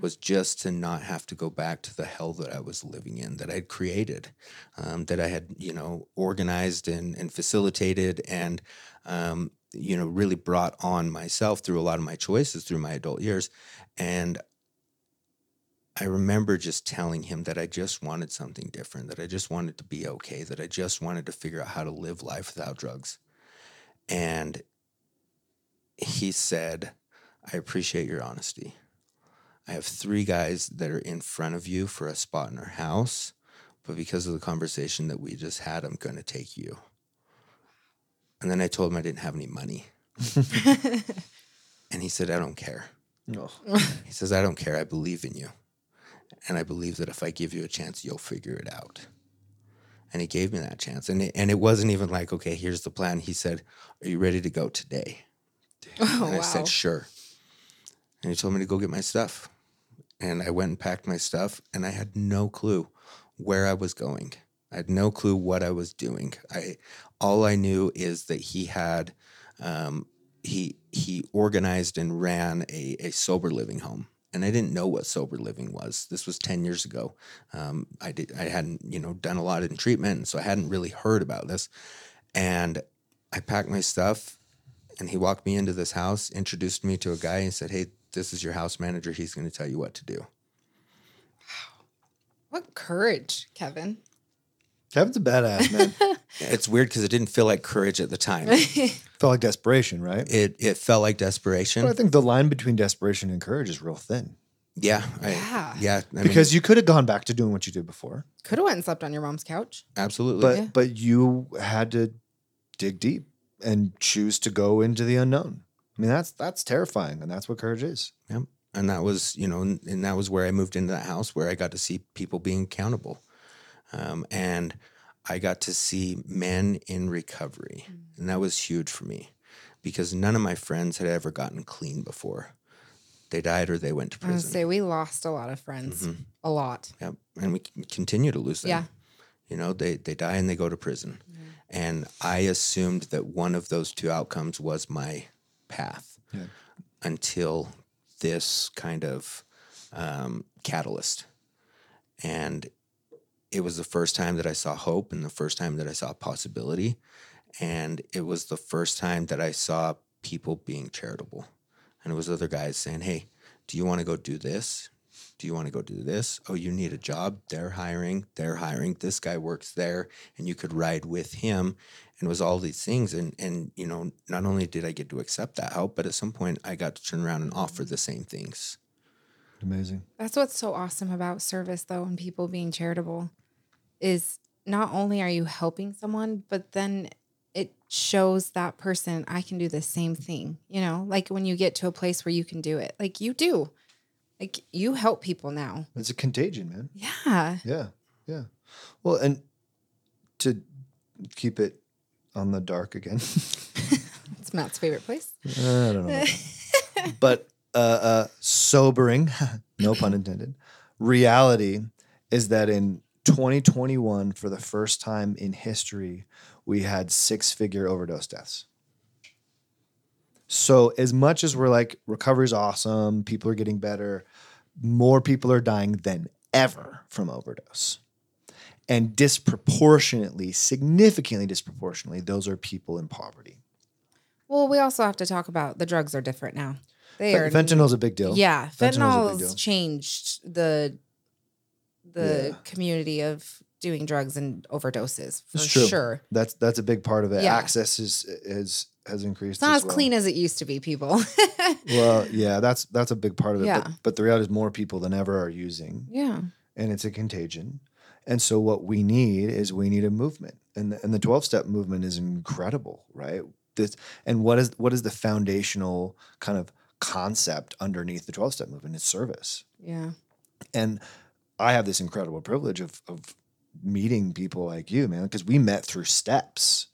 was just to not have to go back to the hell that I was living in, that I'd created, um, that I had you know organized and and facilitated and um, you know really brought on myself through a lot of my choices through my adult years, and I remember just telling him that I just wanted something different, that I just wanted to be okay, that I just wanted to figure out how to live life without drugs. And he said, I appreciate your honesty. I have three guys that are in front of you for a spot in our house, but because of the conversation that we just had, I'm going to take you. And then I told him I didn't have any money. and he said, I don't care. No. He says, I don't care. I believe in you. And I believe that if I give you a chance, you'll figure it out. And he gave me that chance. And it, and it wasn't even like, okay, here's the plan. He said, Are you ready to go today? Oh, and I wow. said, Sure. And he told me to go get my stuff. And I went and packed my stuff, and I had no clue where I was going. I had no clue what I was doing. I all I knew is that he had um, he he organized and ran a, a sober living home and I didn't know what sober living was. This was ten years ago. Um, I did I hadn't you know done a lot in treatment, so I hadn't really heard about this. And I packed my stuff, and he walked me into this house, introduced me to a guy, and said, "Hey, this is your house manager. He's going to tell you what to do." Wow. What courage, Kevin. Kevin's a badass, man. It's weird because it didn't feel like courage at the time. Felt like desperation, right? it it felt like desperation. But I think the line between desperation and courage is real thin yeah, I, Yeah. yeah. I mean, because you could have gone back to doing what you did before, Could have went and slept on your mom's couch. absolutely. but Yeah. but you had to dig deep and choose to go into the unknown. I mean, that's that's terrifying, and that's what courage is. Yep. And that was, you know, and, and that was where I moved into that house where I got to see people being accountable. Um, and I got to see men in recovery. And that was huge for me because none of my friends had ever gotten clean before. They died or they went to I prison. say we lost a lot of friends. Mhm. A lot. Yep. And we continue to lose them. Yeah. You know, they, they die and they go to prison. And I assumed that one of those two outcomes was my path Yeah. until this kind of um, catalyst. And it was the first time that I saw hope and the first time that I saw possibility. And it was the first time that I saw people being charitable. And it was other guys saying, Hey, do you want to go do this? Do you want to go do this? Oh, you need a job? They're hiring. They're hiring. This guy works there, and you could ride with him. And it was all these things. And and you know, not only did I get to accept that help, but at some point I got to turn around and offer the same things. Amazing. That's what's so awesome about service though and people being charitable is not only are you helping someone, but then it shows that person I can do the same thing. You know, like when you get to a place where you can do it. Like you do. Like you help people now. It's a contagion, man. Yeah. Yeah, yeah. Well, and to keep it on the dark again, It's Matt's favorite place. I don't know, but uh, uh, sobering, no pun intended. Reality is that in 2021, for the first time in history, we had six-figure overdose deaths. So, as much as we're like recovery's awesome, people are getting better, more people are dying than ever from overdose. And disproportionately, significantly disproportionately, those are people in poverty. Well, we also have to talk about the drugs are different now. They are Fentanyl's a big deal. Yeah, Fentanyl's big fentanyl's deal. changed the the Yeah. community of doing drugs and overdoses for sure. That's that's a big part of it. Yeah. Access is is has increased. It's not as well. clean as it used to be, people. Well, yeah, that's that's a big part of it. Yeah. But, but the reality is more people than ever are using, yeah. and it's a contagion. And so what we need is we need a movement, and the, and the twelve step movement is incredible, right? This and what is what is the foundational kind of concept underneath the twelve step movement? It's service. Yeah. and I have this incredible privilege of of meeting people like you, man, because we met through steps,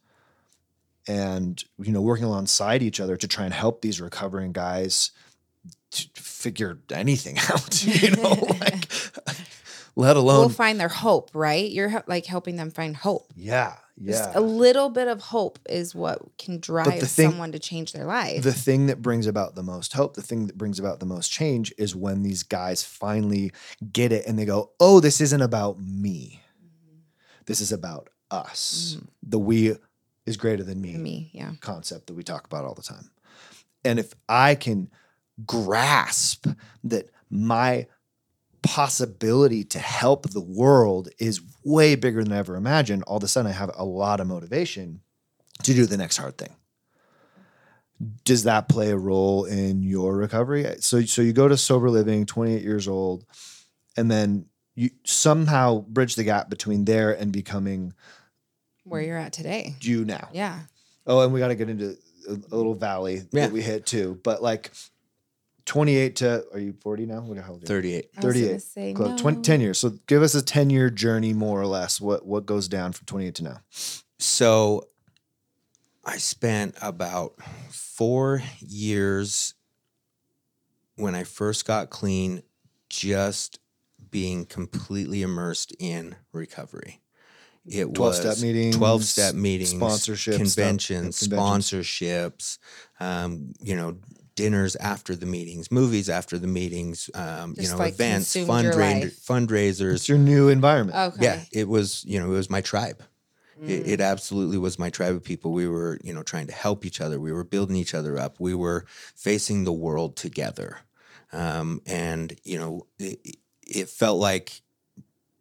and you know, working alongside each other to try and help these recovering guys to figure anything out. You know, like let alone, We'll find their hope, right? You're like helping them find hope. yeah, Just yeah. a little bit of hope is what can drive thing- someone to change their life. the thing that brings about the most hope, the thing that brings about the most change is when these guys finally get it and they go, oh, this isn't about me. Mm-hmm. This is about us. Mm-hmm. The we is greater than me, Me, yeah. concept that we talk about all the time. And if I can grasp that my possibility to help the world is way bigger than I ever imagined, all of a sudden I have a lot of motivation to do the next hard thing. Does that play a role in your recovery? So, so you go to sober living, 28 years old, and then you somehow bridge the gap between there and becoming Where you're at today. you now. Yeah. Oh, and we got to get into a, a little valley Yeah. that we hit too. But like 28 to, are you 40 now? What the hell? are 38. I was gonna 38. say Close, no. 20, 10 years. So give us a 10 year journey, more or less. What what goes down from 28 to now? So I spent about four years when I first got clean, just being completely immersed in recovery. It 12 was step meetings, 12 step meetings, sponsorships, conventions, conventions. sponsorships, um, you know, dinners after the meetings, movies after the meetings, um, you know, like, events, consumed fundra- fundraisers, It's your new environment. Okay. yeah, it was, you know, it was my tribe. It, it absolutely was my tribe of people. We were, you know, trying to help each other. We were building each other up. We were facing the world together. Um, and, you know, it, it felt like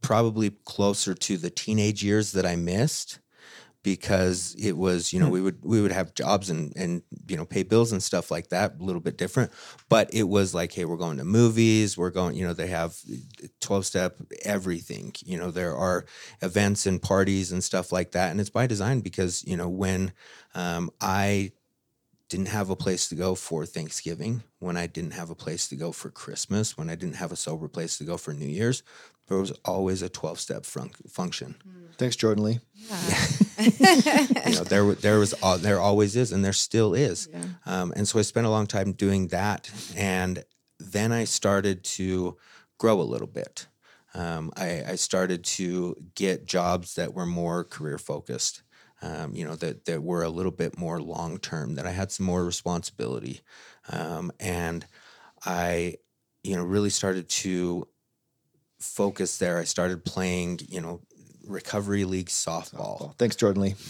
probably closer to the teenage years that I missed because it was, you know, we would we would have jobs and and you know pay bills and stuff like that, a little bit different. But it was like, hey, we're going to movies, we're going, you know, they have twelve step everything. You know, there are events and parties and stuff like that, and it's by design because you know when um, I didn't have a place to go for Thanksgiving, when I didn't have a place to go for Christmas, when I didn't have a sober place to go for New Year's, there was always a 12 step fun- function. Thanks, Jordan Lee. You know, there, there was, al- there always is, and there still is. Yeah. Um, and so I spent a long time doing that. And then I started to grow a little bit. Um, I, I started to get jobs that were more career focused, um, you know, that, that were a little bit more long term, that I had some more responsibility. Um, and I, you know, really started to focus there. I started playing, you know, recovery league softball Oh, thanks, Jordan Lee.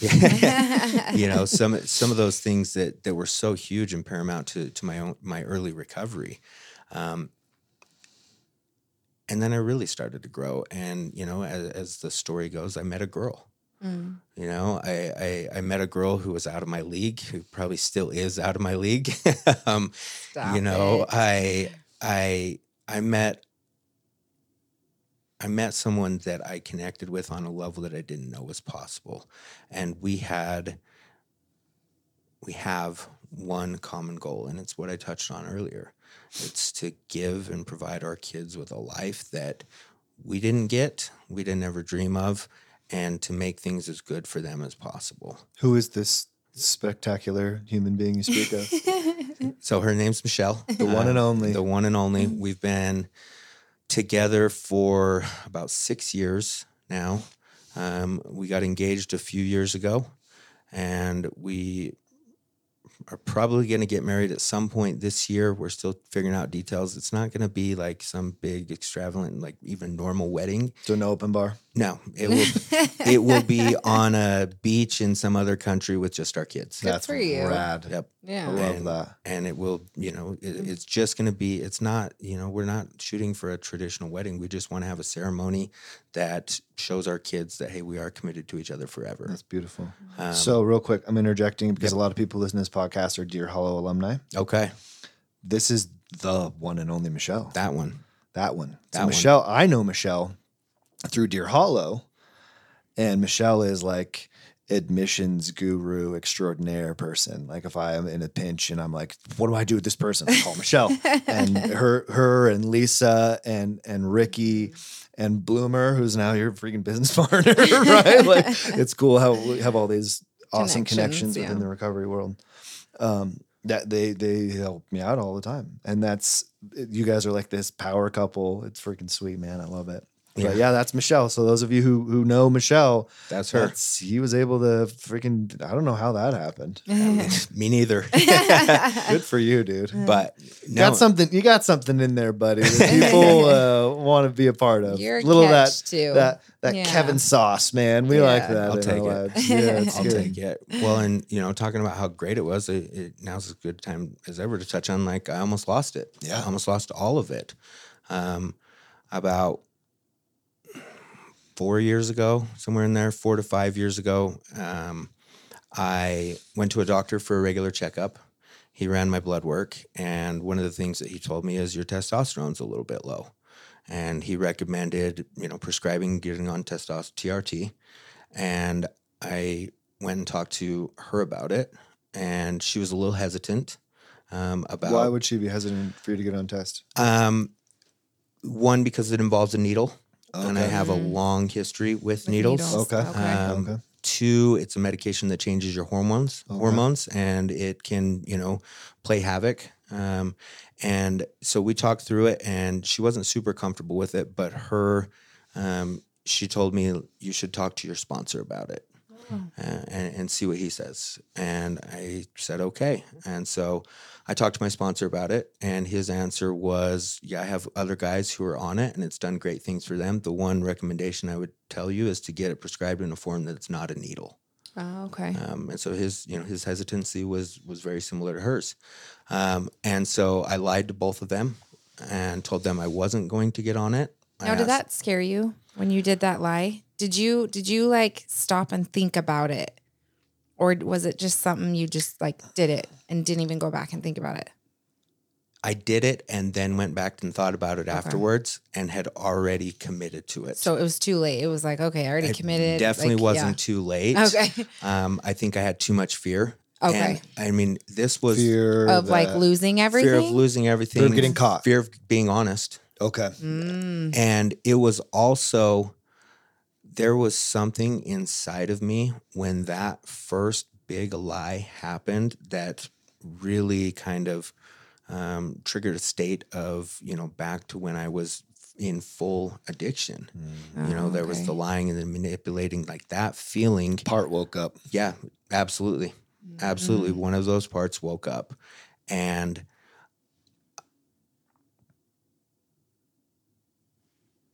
you know some some of those things that that were so huge and paramount to to my own my early recovery um, and then i really started to grow and you know as, as the story goes i met a girl Mm. you know I, I i met a girl who was out of my league who probably still is out of my league um, you know it. i i i met i met someone that i connected with on a level that i didn't know was possible and we had we have one common goal and it's what i touched on earlier it's to give and provide our kids with a life that we didn't get we didn't ever dream of and to make things as good for them as possible Who is this spectacular human being you speak of? so her name's michelle The one and uh, only. The one and only. We've been together for about six years now. Um, we got engaged a few years ago, and we are probably going to get married at some point this year. We're still figuring out details. It's not going to be like some big, extravagant, like even normal wedding. So no open bar. No, it will it will be on a beach in some other country with just our kids. Good That's for you. rad. Yep. Yeah. I love And- that. and it will you know it, it's just going to be it's not you know we're not shooting for a traditional wedding we just want to have a ceremony that shows our kids that hey we are committed to each other forever That's beautiful. Um, so, real quick, I'm interjecting because Yep. a lot of people listening to this podcast are Deer Hollow alumni. okay This is the one and only Michelle. that one That one. That so one. Michelle, I know Michelle through Deer Hollow, and Michelle is like admissions guru extraordinaire person. Like if I am in a pinch and I'm like, what do I do with this person? I call Michelle. and her her and Lisa and and Ricky and Bloomer, who's now your freaking business partner, right? Like it's cool how we have all these awesome Connections, connections yeah. within the recovery world. Um, that they they help me out all the time, and that's you guys are like this power couple. It's freaking sweet, man. I love it. But yeah, that's Michelle. So those of you who who know Michelle, that's her that's he was able to freaking. I don't know how that happened. me neither Good for you, dude. but You no, Got something? You got something in there, buddy. That people uh, want to be a part of. You're a little of catch, that too. that that Yeah. Kevin sauce, man. We like Yeah. that. I'll in take our it. lives. Yeah, it's I'll good. take it. Well, and you know, talking about how great it was, it, it, now's as good time as ever to touch on. Like, I almost lost it. Yeah. I almost lost all of it. Um, about four years ago, somewhere in there, four to five years ago, um, I went to a doctor for a regular checkup. He ran my blood work, and one of the things that he told me is your testosterone's a little bit low, and he recommended, you know, prescribing getting on testosterone TRT, and I went and talked to her about it, and she was a little hesitant um, about Why would she be hesitant for you to get on test? um, one because it involves a needle, and I Okay. have a long history with, With needles. needles. Okay. Okay. Um, Okay. Two, it's a medication that changes your hormones, Okay. hormones, and it can, you know, play havoc. Um, and so we talked through it, and she wasn't super comfortable with it, but her, um, she told me you should talk to your sponsor about it and, and see what he says. And I said, okay. And so I talked to my sponsor about it, and his answer was, yeah, I have other guys who are on it, and it's done great things for them. The one recommendation I would tell you is to get it prescribed in a form that's not a needle. Oh, okay. Um, and so his, you know, his hesitancy was was very similar to hers. Um, and so I lied to both of them and told them I wasn't going to get on it. I Now, did asked- that scare you when you did that lie? Did you did you like stop and think about it, or was it just something you just like did it and didn't even go back and think about it? I did it and then went back and thought about it afterwards and had already committed to it. So it was too late. It was like, okay, I already committed. It committed. Definitely like, wasn't too late. Okay. Um, I think I had too much fear. Okay. And, I mean, this was Fear Yeah. Of like losing everything. fear of losing everything, Fear of getting caught. fear of being honest. Okay. Mm. And it was also, there was something inside of me when that first big lie happened that really kind of um, triggered a state of, you know, back to when I was in full addiction. You know, Oh, there was the lying and the manipulating, like that feeling. Part woke up. Yeah, absolutely. Absolutely. Mm-hmm. One of those parts woke up. And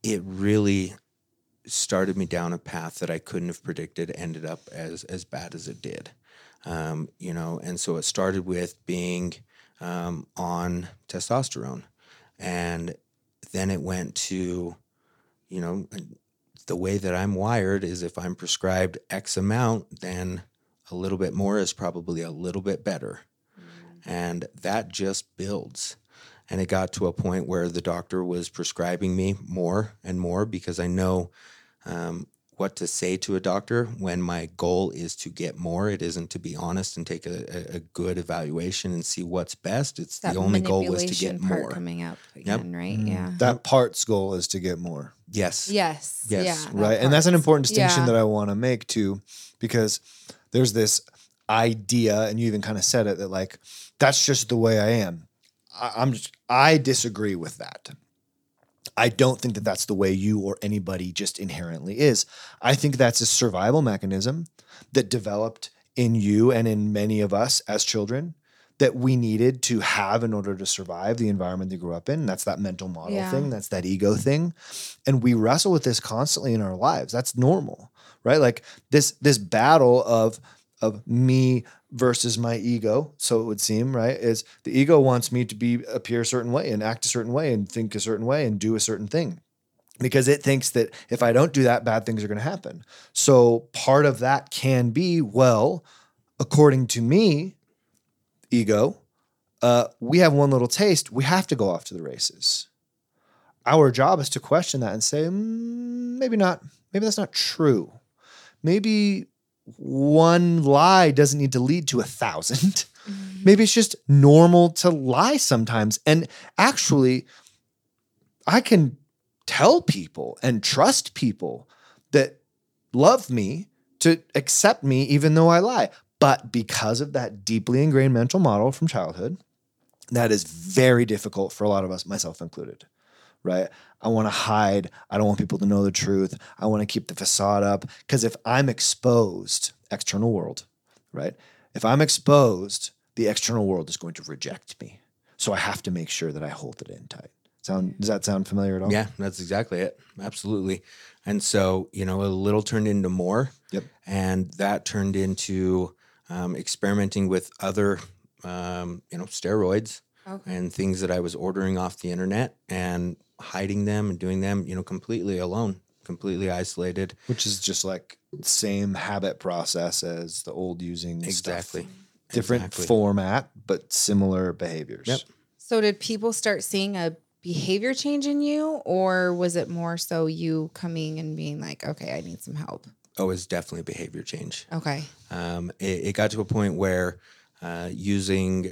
it really started me down a path that I couldn't have predicted ended up as as bad as it did. Um, you know, and so it started with being um, on testosterone. And then it went to, you know, the way that I'm wired is if I'm prescribed X amount, then a little bit more is probably a little bit better. And that just builds. And it got to a point where the doctor was prescribing me more and more because I know um, what to say to a doctor when my goal is to get more. It isn't to be honest and take a, a, a good evaluation and see what's best. It's that the only goal was to get part more. coming up again, right? Yeah. That part's goal is to get more. Yes. Yes. Yes. Yeah. that right and that's an important distinction Yeah. that i want to make too because there's this idea and you even kind of said it that like that's just the way i am I, i'm just i disagree with that i don't think that that's the way you or anybody just inherently is i think that's a survival mechanism that developed in you and in many of us as children that we needed to have in order to survive the environment they grew up in. That's that mental model Yeah. thing, that's that ego thing. And we wrestle with this constantly in our lives. That's normal, right? Like this this battle of of me versus my ego, so it would seem, right? Is the ego wants me to be appear a certain way and act a certain way and think a certain way and do a certain thing because it thinks that if I don't do that, bad things are going to happen. So part of that can be, well, according to me, ego, uh, we have one little taste. We have to go off to the races. Our job is to question that and say, "Mm, maybe not. Maybe that's not true. Maybe one lie doesn't need to lead to a thousand. Mm-hmm. Maybe it's just normal to lie sometimes. And actually, I can tell people and trust people that love me to accept me even though I lie. But because of that deeply ingrained mental model from childhood, that is very difficult for a lot of us, myself included. Right? I want to hide. I don't want people to know the truth. I want to keep the facade up. Because if I'm exposed, external world, right? If I'm exposed, the external world is going to reject me. So I have to make sure that I hold it in tight. Sound does that sound familiar at all? Yeah, that's exactly it. Absolutely. And so, you know, a little turned into more. Yep. And that turned into um, experimenting with other, um, you know, steroids Okay. and things that I was ordering off the internet and hiding them and doing them, you know, completely alone, completely isolated. Which is just like same habit process as the old using stuff. Exactly. Different Exactly. format, but similar behaviors. Yep. So did people start seeing a behavior change in you or was it more so you coming and being like, okay, I need some help? Oh, it's definitely behavior change. Okay. um, it, it got to a point where uh, using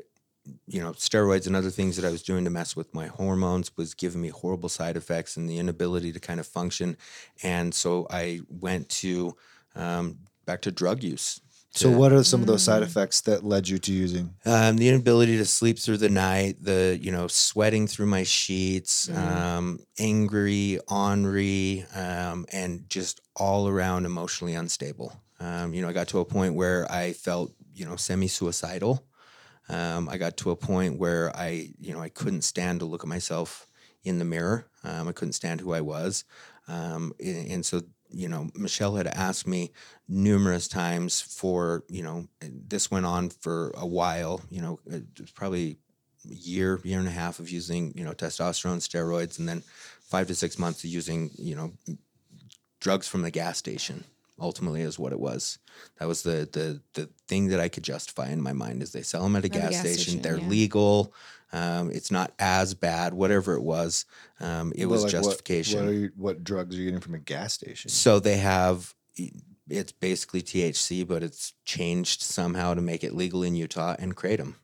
you know steroids and other things that i was doing to mess with my hormones was giving me horrible side effects and the inability to kind of function and so i went to um, back to drug use So what are some of those Mm. side effects that led you to using? um, the inability to sleep through the night, the you know sweating through my sheets, Mhm. um, angry, ornery, um, and just all around emotionally unstable. Um, you know, I got to a point where I felt you know semi-suicidal. Um, I got to a point where I you know I couldn't stand to look at myself in the mirror. Um, I couldn't stand who I was, um, and, and so you know Michelle had asked me numerous times for you know this went on for a while you know it was probably a year year and a half of using you know testosterone steroids and then five to six months of using you know drugs from the gas station ultimately is what it was that was the the the thing that i could justify in my mind is they sell them at a, At a gas, gas station, station, they're yeah. legal um, it's not as bad whatever it was um, it Well, was like justification What, are you, what drugs are you getting from a gas station? so they have it's basically THC, but it's changed somehow to make it legal in Utah and kratom.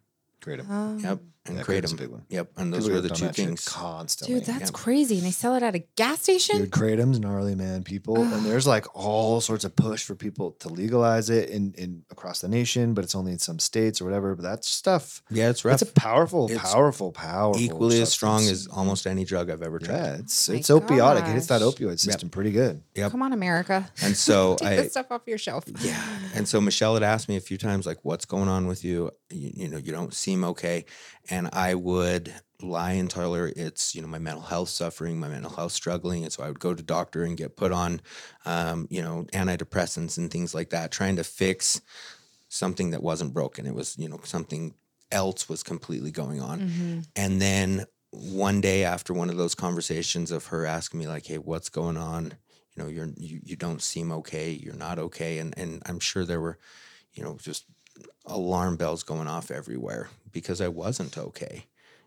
Kratom. Oh. Yep, and Yeah, kratom's a kratom. big one. Yep, and those were the two things. constantly. Dude, that's Yeah. crazy. And they sell it at a gas station? Dude, kratom's gnarly, man. People and there's like all sorts of push for people to legalize it in, in across the nation, but it's only in some states or whatever. But that stuff, Yeah, it's rough. it's a powerful, It's powerful, powerful. Equally as strong as almost any drug I've ever tried. yeah. It's My it's opiotic. It hits that opioid system pretty good. Yep. Come on, America. And so Take I, this stuff off your shelf. Yeah. And so Michelle had asked me a few times, like, what's going on with you? You, you know, you don't seem okay. And I would lie and tell her it's, you know, my mental health suffering, my mental health struggling. And so I would go to doctor and get put on, um, you know, antidepressants and things like that, trying to fix something that wasn't broken. It was, you know, something else was completely going on. Mhm. And then one day after one of those conversations of her asking me like, "Hey, what's going on? You know, you're you, you don't seem okay. You're not okay." And and I'm sure there were, you know, just alarm bells going off everywhere because I wasn't okay.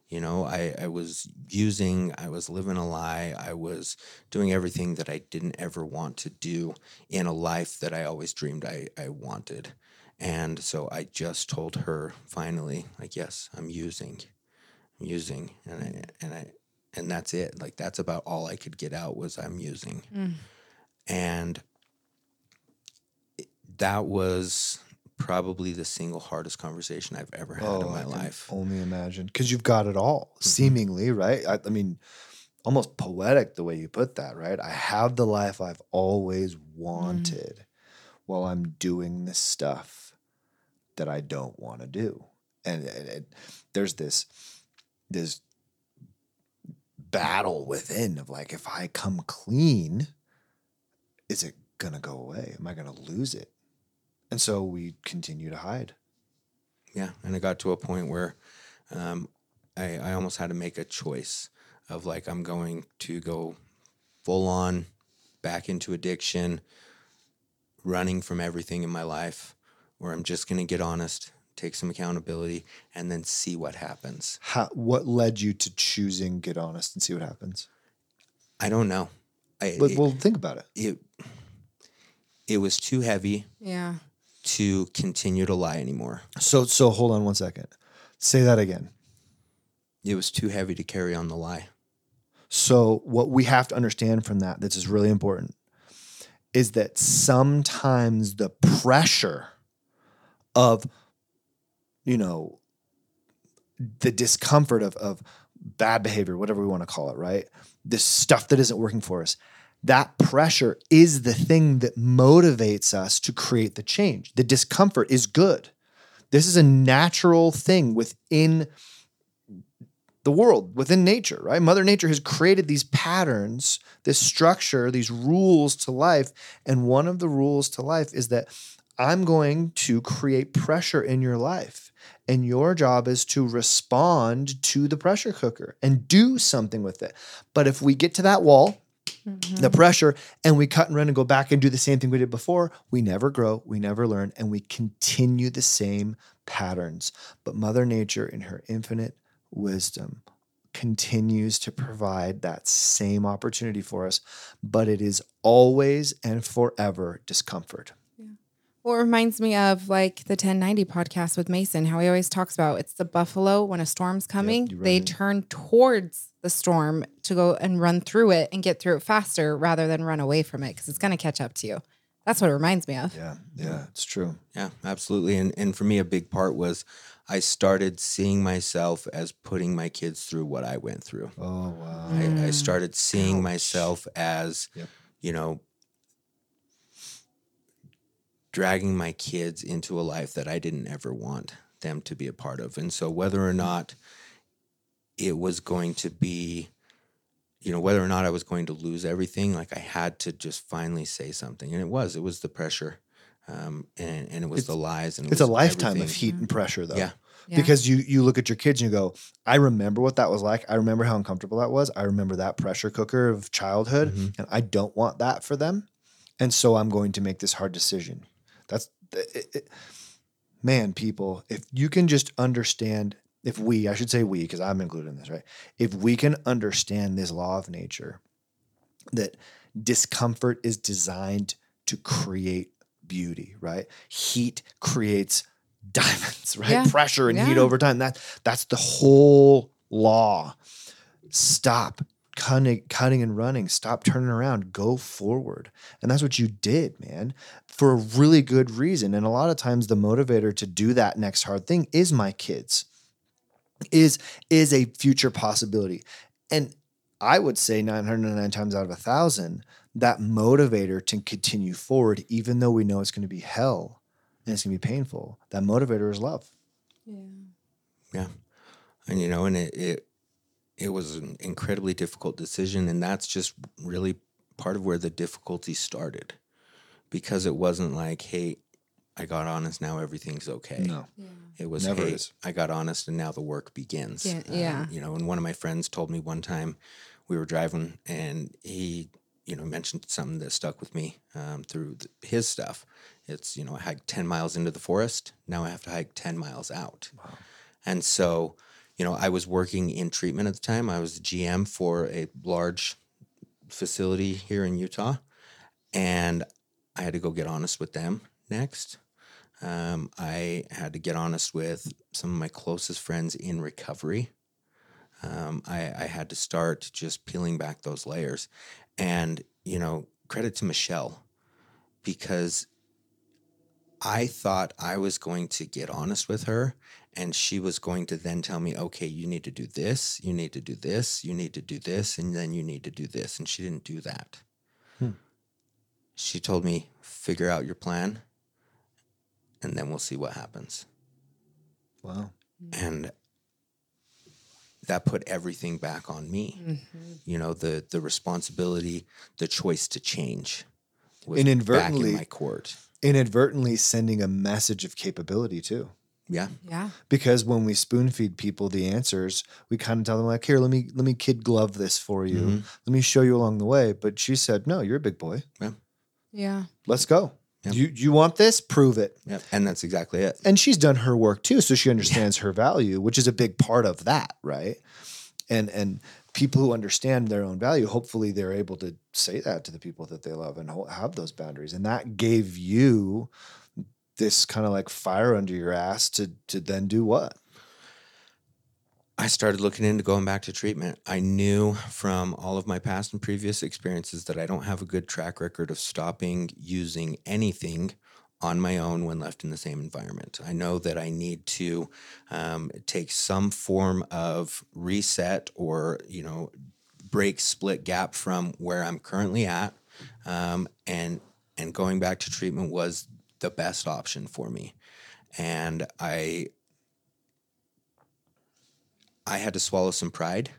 You know, I, I was using, I was living a lie, I was doing everything that I didn't ever want to do in a life that I always dreamed I, I wanted. And so I just told her finally, like, yes, I'm using I'm using and I, and I and that's it like that's about all I could get out was I'm using Mm. and that was probably the single hardest conversation I've ever had in I my can life Only imagine because you've got it all, Mhm. seemingly, right? I, I mean, almost poetic the way you put that, right? I have the life I've always wanted while I'm doing the stuff that I don't want to do. and, and it, there's this this battle within of like if I come clean, is it gonna go away? Am I gonna lose it? And so we continue to hide. Yeah, and it got to a point where um, I, I almost had to make a choice of like I'm going to go full on back into addiction, running from everything in my life, or I'm just going to get honest, take some accountability, and then see what happens. How, what led you to choosing get honest and see what happens? I don't know. I, But it, well, think about it. it it was too heavy Yeah. To continue to lie anymore. So so hold on one second. Say that again. It was too heavy to carry on the lie. So, what we have to understand from that, this is really important, is that sometimes the pressure of, you know, the discomfort of, of bad behavior, whatever we want to call it, right? This stuff that isn't working for us, that pressure is the thing that motivates us to create the change. The discomfort is good. This is a natural thing within the world within nature, right? Mother Nature has created these patterns, this structure, these rules to life. And one of the rules to life is that I'm going to create pressure in your life. And your job is to respond to the pressure cooker and do something with it. But if we get to that wall, the mm-hmm. pressure, and we cut and run and go back and do the same thing we did before, we never grow, we never learn, and we continue the same patterns. But Mother Nature, in her infinite wisdom continues to provide that same opportunity for us, but it is always and forever discomfort. Well, it reminds me of like the 1090 podcast with Mason, how he always talks about it's the buffalo when a storm's coming, you run they in. turn towards the storm to go and run through it and get through it faster rather than run away from it because it's going to catch up to you. That's what it reminds me of. Yeah, yeah, it's true. Yeah, absolutely. And and for me, a big part was I started seeing myself as putting my kids through what I went through. Oh wow. I, I started seeing myself as, Yep. you know, dragging my kids into a life that I didn't ever want them to be a part of. And so whether or not it was going to be, you know, whether or not I was going to lose everything, like I had to just finally say something. And it was, it was the pressure. Um, and, and it was the lies and it It's a was lifetime of heat and pressure though. Yeah. Yeah. Because you you look at your kids and you go, I remember what that was like. I remember how uncomfortable that was. I remember that pressure cooker of childhood, Mhm. and I don't want that for them. And so I'm going to make this hard decision. That's it, it- man, people. If you can just understand, if we, I should say we, because I'm included in this, right? If we can understand this law of nature, that discomfort is designed to create beauty, right? Heat creates diamonds, right? Yeah. Pressure and heat over time. That that's the whole law. Stop cutting, cutting and running. Stop turning around. Go forward. And that's what you did, man, for a really good reason. And a lot of times the motivator to do that next hard thing is my kids. Is is a future possibility. And I would say 909 times out of a thousand, that motivator to continue forward, even though we know it's going to be hell and it's going to be painful, that motivator is love. Yeah. Yeah. And you know, and it, it it was an incredibly difficult decision and that's just really part of where the difficulty started. Because it wasn't like, hey, I got honest, now everything's okay. No, It was Never hey, is. I got honest and now the work begins. Um, Yeah, yeah. You know, and one of my friends told me one time we were driving and he, you know, mentioned something that stuck with me um, through th- his stuff. It's, you know, I hiked 10 miles into the forest. Now I have to hike 10 miles out. And so, you know, I was working in treatment at the time. I was the GM for a large facility here in Utah. And I had to go get honest with them next. Um, I had to get honest with some of my closest friends in recovery. Um, I, I had to start just peeling back those layers. And, you know, credit to Michelle because I thought I was going to get honest with her and she was going to then tell me, okay, you need to do this, you need to do this, you need to do this, and then you need to do this. And she didn't do that. Hmm. She told me, figure out your plan and then we'll see what happens. wow. and that put everything back on me. Mm-hmm. You know, the the responsibility, the choice to change, was Inadvertently- back in my court. Inadvertently sending a message of capability too. Yeah, Yeah. because when we spoon feed people the answers we kind of tell them like here let me let me kid glove this for you Mhm. let me show you along the way but she said no you're a big boy Yeah. Yeah. Let's go Yeah. you you want this prove it yeah, and that's exactly it. and she's done her work too so she understands her value which is a big part of that right and and people who understand their own value hopefully they're able to say that to the people that they love and have those boundaries and that gave you this kind of like fire under your ass to to then do what I started looking into going back to treatment. I knew from all of my past and previous experiences that I don't have a good track record of stopping using anything on my own when left in the same environment. I know that I need to um, take some form of reset or, you know, break, split gap from where I'm currently at. Um, and, and going back to treatment was the best option for me. And I I had to swallow some pride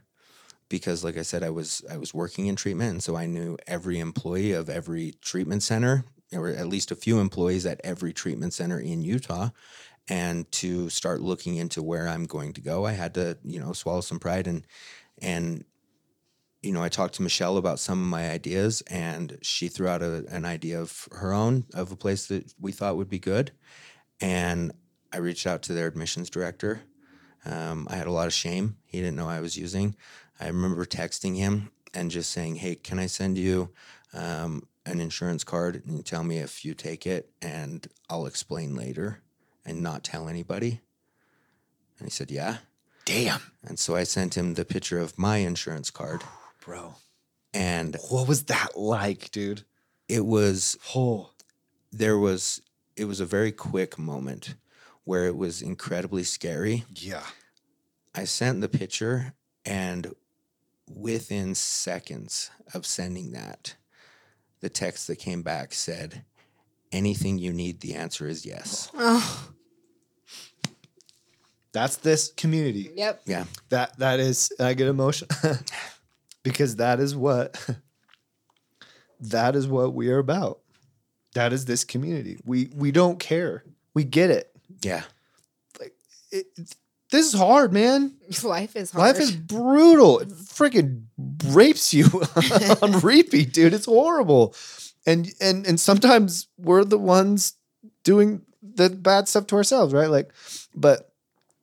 because like I said I was I was working in treatment and so I knew every employee of every treatment center or at least a few employees at every treatment center in Utah and to start looking into where I'm going to go I had to you know swallow some pride and and you know I talked to Michelle about some of my ideas and she threw out a, an idea of her own of a place that we thought would be good and I reached out to their admissions director um, I had a lot of shame. He didn't know I was using. I remember texting him and just saying, "Hey, can I send you um, an insurance card and you tell me if you take it, and I'll explain later, and not tell anybody." And he said, "Yeah." damn And so I sent him the picture of my insurance card, bro and what was that like dude it was oh there was it was a very quick moment where it was incredibly scary yeah I sent the picture, and within seconds of sending that, the text that came back said, Anything you need, the answer is yes. Oh. that's this community Yep. Yeah. that that is i get emotional because that is what that is what we are about. That is this community. We we don't care. We get it, Yeah. it this is hard man. Life is hard. life is brutal. It freaking rapes you on repeat dude. It's horrible. And and and sometimes we're the ones doing the bad stuff to ourselves right? Like but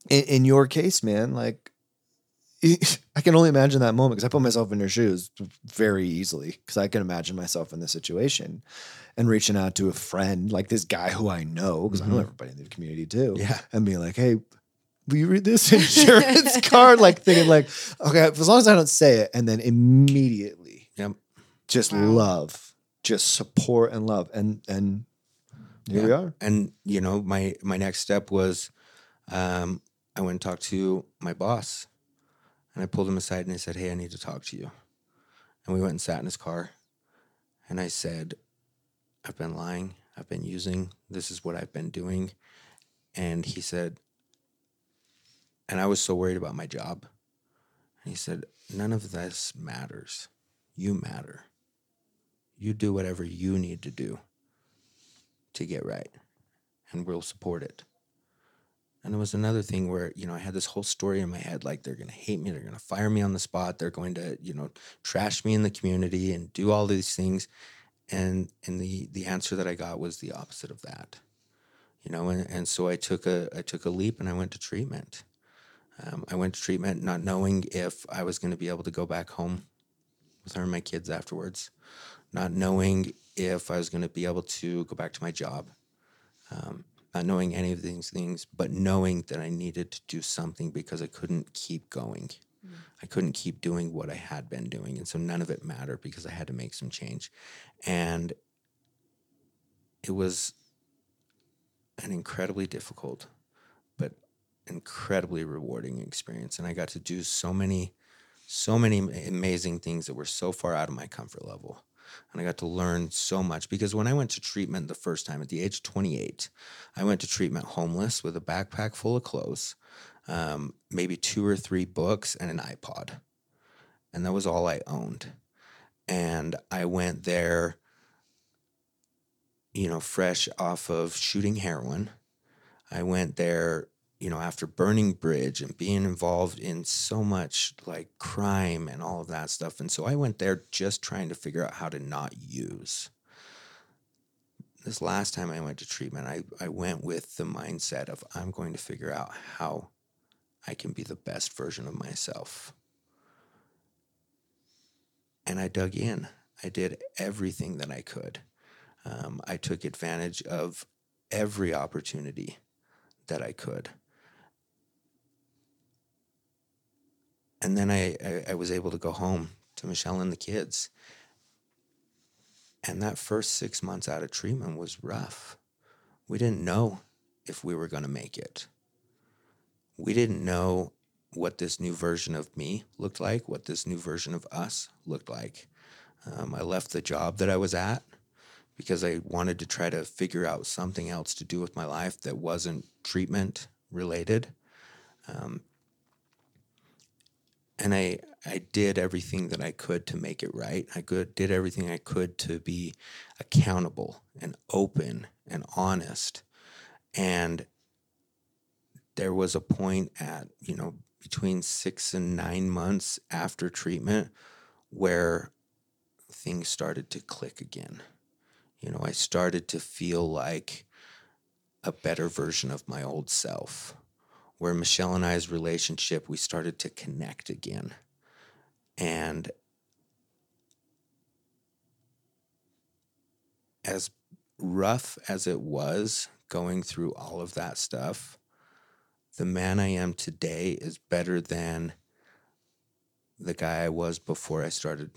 in, in your case man like I can only imagine that moment because I put myself in your shoes very easily because I can imagine myself in this situation and reaching out to a friend like this guy who I know because I know Mhm. everybody in the community too Yeah. and being like, hey, will you read this insurance card? Like thinking like, okay, as long as I don't say it, and then immediately Yep. just Wow. love, just support and love. And and here we are. And, you know, my, my next step was um, I went and talked to my boss and I pulled him aside and I said, Hey, I need to talk to you. And we went and sat in his car. And I said, I've been lying. I've been using. This is what I've been doing. And he said, and I was so worried about my job. And he said, None of this matters. You matter. You do whatever you need to do to get right, and we'll support it. And it was another thing where, you know, I had this whole story in my head like they're going to hate me, they're going to fire me on the spot, they're going to, you know, trash me in the community and do all these things. And and the the answer that I got was the opposite of that. You know, and, and so I took a I took a leap and I went to treatment. Um, I went to treatment not knowing if I was going to be able to go back home with her and my kids afterwards, not knowing if I was going to be able to go back to my job, um, not knowing any of these things, but knowing that I needed to do something because I couldn't keep going. Mm. I couldn't keep doing what I had been doing. And so none of it mattered because I had to make some change. And it was an incredibly difficult, but incredibly rewarding experience. And I got to do so many, so many amazing things that were so far out of my comfort level. And I got to learn so much because when I went to treatment the first time at the age of 28, I went to treatment homeless with a backpack full of clothes. um, maybe two or three books, and an iPod. And that was all I owned. And I went there, you know, fresh off of shooting heroin. I went there, you know, after burning bridge and being involved in so much like crime and all of that stuff. And so I went there just trying to figure out how to not use this last time I went to treatment, I, I went with the mindset of I'm going to figure out how I can be the best version of myself. And I dug in. I did everything that I could. Um, I took advantage of every opportunity that I could. And then I, I, I was able to go home to Michelle and the kids and that first six months out of treatment was rough. We didn't know if we were going to make it. We didn't know what this new version of me looked like, what this new version of us looked like. Um, I left the job that I was at because I wanted to try to figure out something else to do with my life that wasn't treatment related. Um, and I I did everything that I could to make it right. I could did everything I could to be accountable and open and honest. And there was a point at, you know, between 6 and 9 months after treatment where things started to click again. You know, I started to feel like a better version of my old self where Michelle and I's relationship, we started to connect again. And as rough as it was going through all of that stuff, the man I am today is better than the guy I was before I started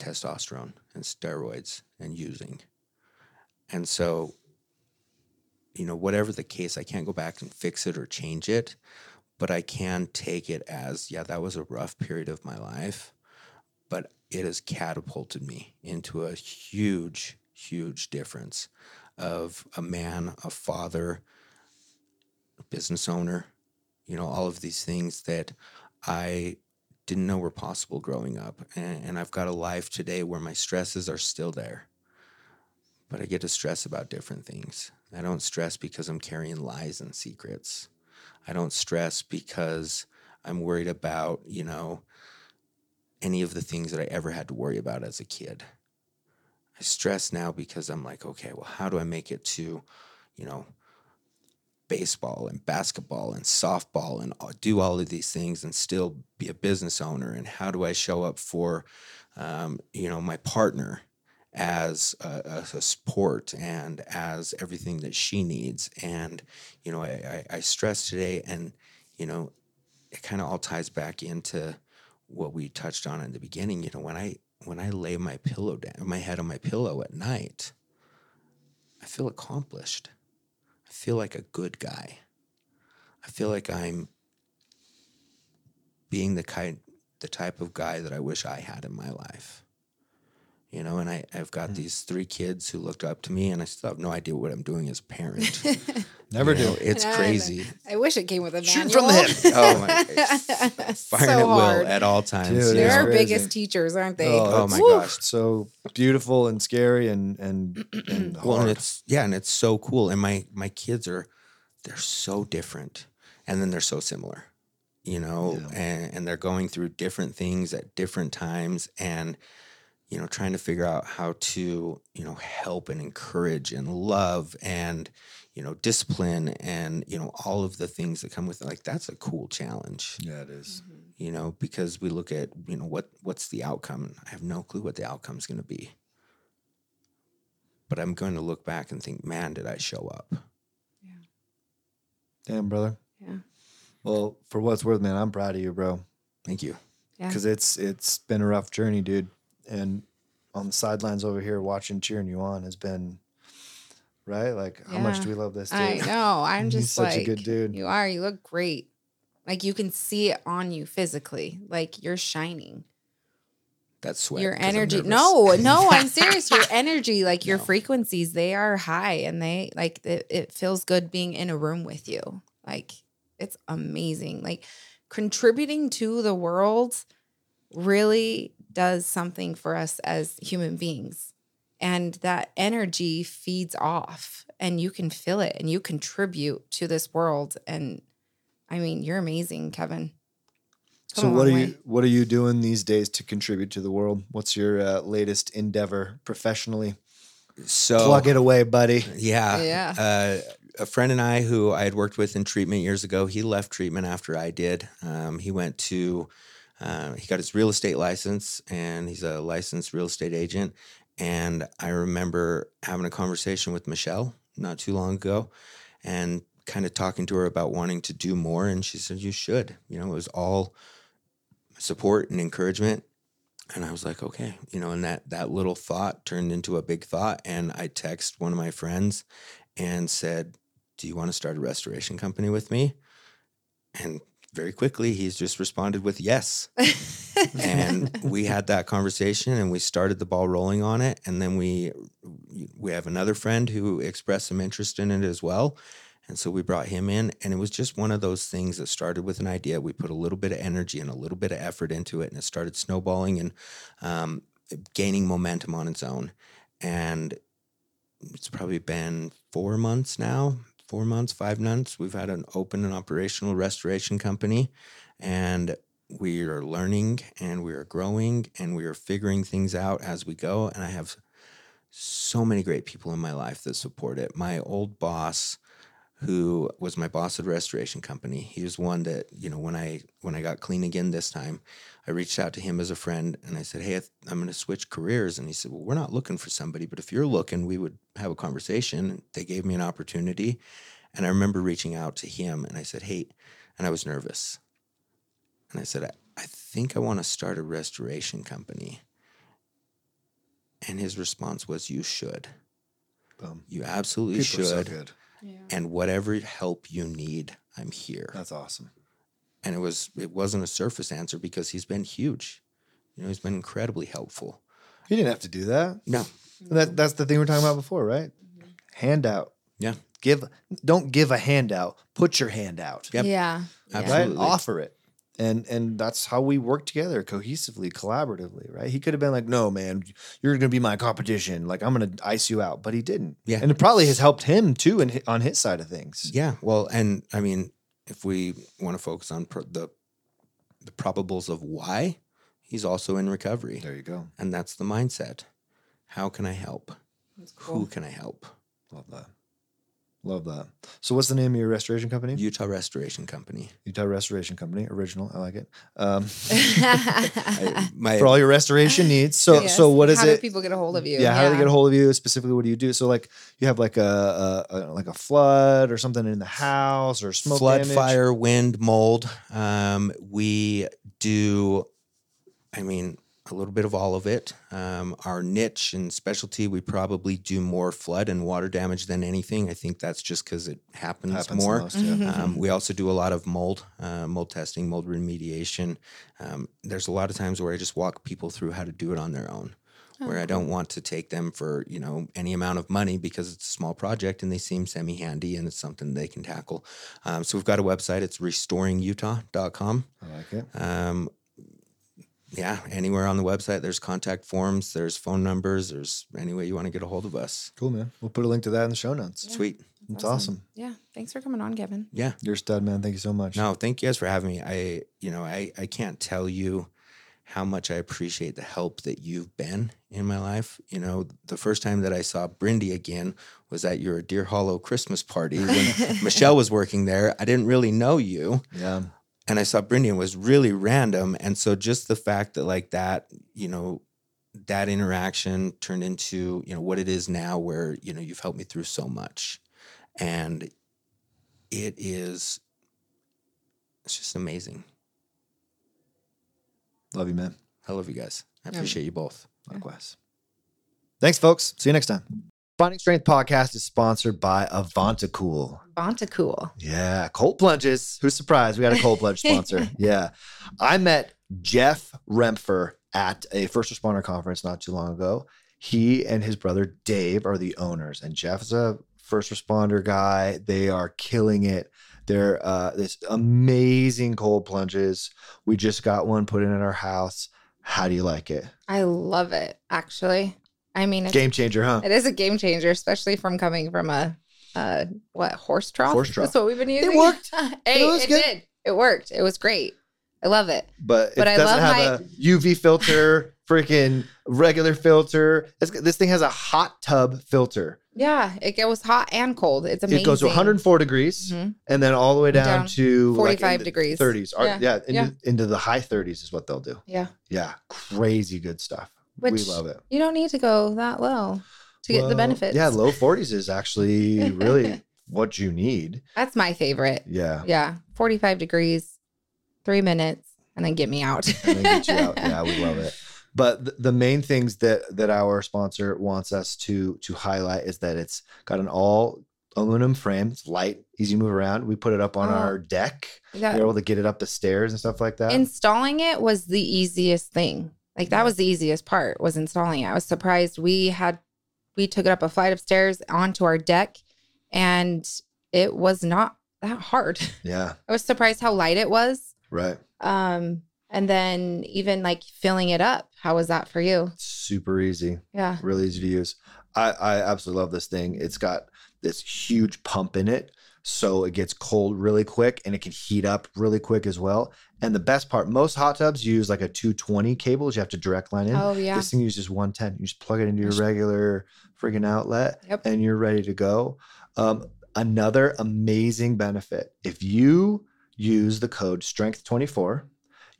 testosterone and steroids and using. And so you know, whatever the case, I can't go back and fix it or change it, but I can take it as, yeah, that was a rough period of my life, but it has catapulted me into a huge, huge difference of a man, a father, a business owner, you know, all of these things that I didn't know were possible growing up. And, and I've got a life today where my stresses are still there, but I get to stress about different things I don't stress because I'm carrying lies and secrets. I don't stress because I'm worried about, you know, any of the things that I ever had to worry about as a kid. I stress now because I'm like, okay, well, how do I make it to, you know, baseball and basketball and softball and do all of these things and still be a business owner? And how do I show up for, um, you know, my partner as a, a, support and as everything that she needs. And, you know, I, I, I stress today, and, you know, it kind of all ties back into what we touched on in the beginning. You know, when I when I lay my pillow down, my head on my pillow at night, I feel accomplished. I feel like a good guy. I feel like I'm being the kind the type of guy that I wish I had in my life you know, and I, I've got mm. these three kids who looked up to me, and I still have no idea what I'm doing as a parent. Never you do. Know, it's crazy. I wish it came with a manual. Shoot from the hip. oh my! Firing so at will at all times. Dude, They're our biggest teachers, aren't they? Oh, oh my Woo. gosh, so beautiful and scary and and and well, and it's yeah, and it's so cool. And my my kids are they're so different, and then they're so similar. You know, yeah. and and they're going through different things at different times, and you know, trying to figure out how to, you know, help and encourage and love and, you know, discipline and, you know, all of the things that come with it. Like that's a cool challenge. Yeah, it is. Mm-hmm. You know, because we look at, you know, what what's the outcome? I have no clue what the outcome is going to be. But I'm going to look back and think, man, did I show up? Yeah. Damn, brother. Yeah. Well, for what's worth, man, I'm proud of you, bro. Thank you. Yeah. Because it's it's been a rough journey, dude and on the sidelines over here watching cheering you on has been right. Like, yeah. how much do we love this dude? I know. I'm just such like, a good dude. You are. You look great. Like you can see it on you physically. Like you're shining. That's sweat. Your energy. No, no, I'm serious. Your energy, like your no. frequencies, they are high and they like it, it feels good being in a room with you. Like it's amazing. Like contributing to the world really does something for us as human beings. And that energy feeds off and you can feel it and you contribute to this world. And I mean, you're amazing, Kevin. So Come a what are long you what are you doing these days to contribute to the world? What's your uh, latest endeavor professionally? So Plug it away, buddy. Yeah. Yeah. Uh, a friend and I, who I had worked with in treatment years ago, he left treatment after I did. Um, he went to, uh, he got his real estate license and he's a licensed real estate agent. And I remember having a conversation with Michelle not too long ago and kind of talking to her about wanting to do more. And she said, You should. You know, it was all support and encouragement. And I was like, okay, you know, and that that little thought turned into a big thought. And I text one of my friends and said, Do you want to start a restoration company with me? And very quickly he's just responded with yes. and we had that conversation and we started the ball rolling on it. And then we we have another friend who expressed some interest in it as well. And so we brought him in, and it was just one of those things that started with an idea. We put a little bit of energy and a little bit of effort into it, and it started snowballing and um, gaining momentum on its own. And it's probably been four months now, four months, five months. We've had an open and operational restoration company, and we are learning and we are growing and we are figuring things out as we go. And I have so many great people in my life that support it. My old boss, who was my boss at a restoration company. He was one that you know when I when I got clean again this time, I reached out to him as a friend and I said, "Hey, I th- I'm going to switch careers." And he said, "Well, we're not looking for somebody, but if you're looking, we would have a conversation." They gave me an opportunity, and I remember reaching out to him and I said, "Hey," and I was nervous, and I said, "I, I think I want to start a restoration company." And his response was, "You should. Boom. You absolutely People are so should." and whatever help you need, I'm here. That's awesome. And it was it wasn't a surface answer because he's been huge. You know, he's been incredibly helpful. You didn't have to do that. No, That that's the thing we are talking about before, right? Mm-hmm. Handout. Yeah. Give don't give a handout. Put your hand out. Yep. Yeah. yeah. Absolutely. Right? Offer it. And and that's how we work together cohesively, collaboratively, right? He could have been like, "No, man, you're going to be my competition. Like I'm going to ice you out," but he didn't. Yeah. and it probably has helped him too, and on his side of things. yeah. Well, and I mean, if we want to focus on pro- the the probables of why, he's also in recovery, There you go. and that's the mindset. How can I help? That's Who can I help? Love that. Love that. So, what's the name of your restoration company? Utah Restoration Company. Utah Restoration Company. Original. I like it. Um, I, my for all your restoration needs. So, Yes. so what is How it? do people get a hold of you? yeah, how do they get a hold of you specifically? What do you do? So, like, you have like a, a, a like a flood or something in the house or smoke flood, damage? fire, wind, mold. Um, we do, I mean, a little bit of all of it. Um, our niche and specialty, we probably do more flood and water damage than anything. I think that's just because it happens, happens more. most, yeah. Um, we also do a lot of mold, uh, mold testing, mold remediation. Um, there's a lot of times where I just walk people through how to do it on their own. Where I don't want to take them for you know any amount of money because it's a small project and they seem semi handy and it's something they can tackle. Um, so we've got a website. It's restoringutah.com. I like it. Yeah, anywhere on the website, there's contact forms, there's phone numbers, there's any way you want to get a hold of us. Cool, man. We'll put a link to that in the show notes. Sweet. It's awesome. Yeah. Thanks for coming on, Kevin. Yeah. You're a stud, man. Thank you so much. No, thank you guys for having me. I, you know, I, I can't tell you how much I appreciate the help that you've been in my life. You know, the first time that I saw Brindy again was at your Deer Hollow Christmas party when Michelle was working there. I didn't really know you. Yeah. And I saw Brindy and it was really random. And so just the fact that like that, you know, that interaction turned into, you know, what it is now where, you know, you've helped me through so much. And it is it's just amazing. Love you, man. I love you guys. I Yeah. appreciate you both. Likewise. Thanks, folks. See you next time. Finding Strength podcast is sponsored by Avanta Cool. Bonta cool. Yeah, cold plunges. Who's surprised? We got a cold plunge sponsor. Yeah. I met Jeff Rempfer at a first responder conference not too long ago. He and his brother Dave are the owners, and Jeff is a first responder guy. They are killing it. They're uh, this amazing cold plunges. We just got one put in at our house. How do you like it? I love it. Actually, I mean, it's, Game changer, huh? it is a game changer, especially from coming from a, uh, what horse trough? Horse trough. That's what we've been using. It worked. hey, It was it, good. did. It worked. It was great. I love it. But, But it I doesn't love have a UV filter, freaking regular filter. It's, this thing has a hot tub filter. Yeah, it goes hot and cold. It's amazing. It goes to 104 degrees Mhm. and then all the way down, Down to 45 like degrees. 30s. Or- Yeah. yeah, into, Yeah. into the high 30s is what they'll do. Yeah, Yeah, crazy good stuff. we love it. you don't need to go that low to get the Well, benefits. Yeah, low 40s is actually really what you need. That's my favorite. Yeah. Yeah, 45 degrees, three minutes, and then get me out. And then get you out. Yeah, we love it. But th- the main things that that our sponsor wants us to to highlight is that it's got an all aluminum frame. It's light, easy to move around. We put it up on Oh. our deck. Yeah. We're able to get it up the stairs and stuff like that. installing it was the easiest thing. Like that was the easiest part was installing it. I was surprised we had we took it up a flight of stairs onto our deck and it was not that hard. yeah, I was surprised how light it was. right. Um and then even like filling it up. How was that for you? Super easy. Yeah. really easy to use. I, I absolutely love this thing. It's got this huge pump in it. So it gets cold really quick and it can heat up really quick as well. And the best part, most hot tubs use like a 220 cables. You have to direct line in. Oh yeah. This thing uses 110. You just plug it into your regular freaking outlet Yep. and you're ready to go. Um, another amazing benefit if you use the code strength24,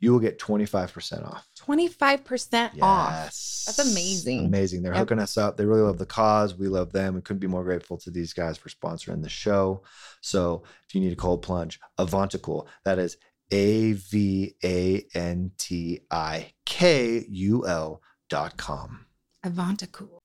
you will get 25% off. 25% off. That's amazing. Amazing. They're Yep. hooking us up. They really love the cause. We love them. We couldn't be more grateful to these guys for sponsoring the show. So if you need a cold plunge, Avantikul. That is A V A N T I K U L dot com. Avantikul.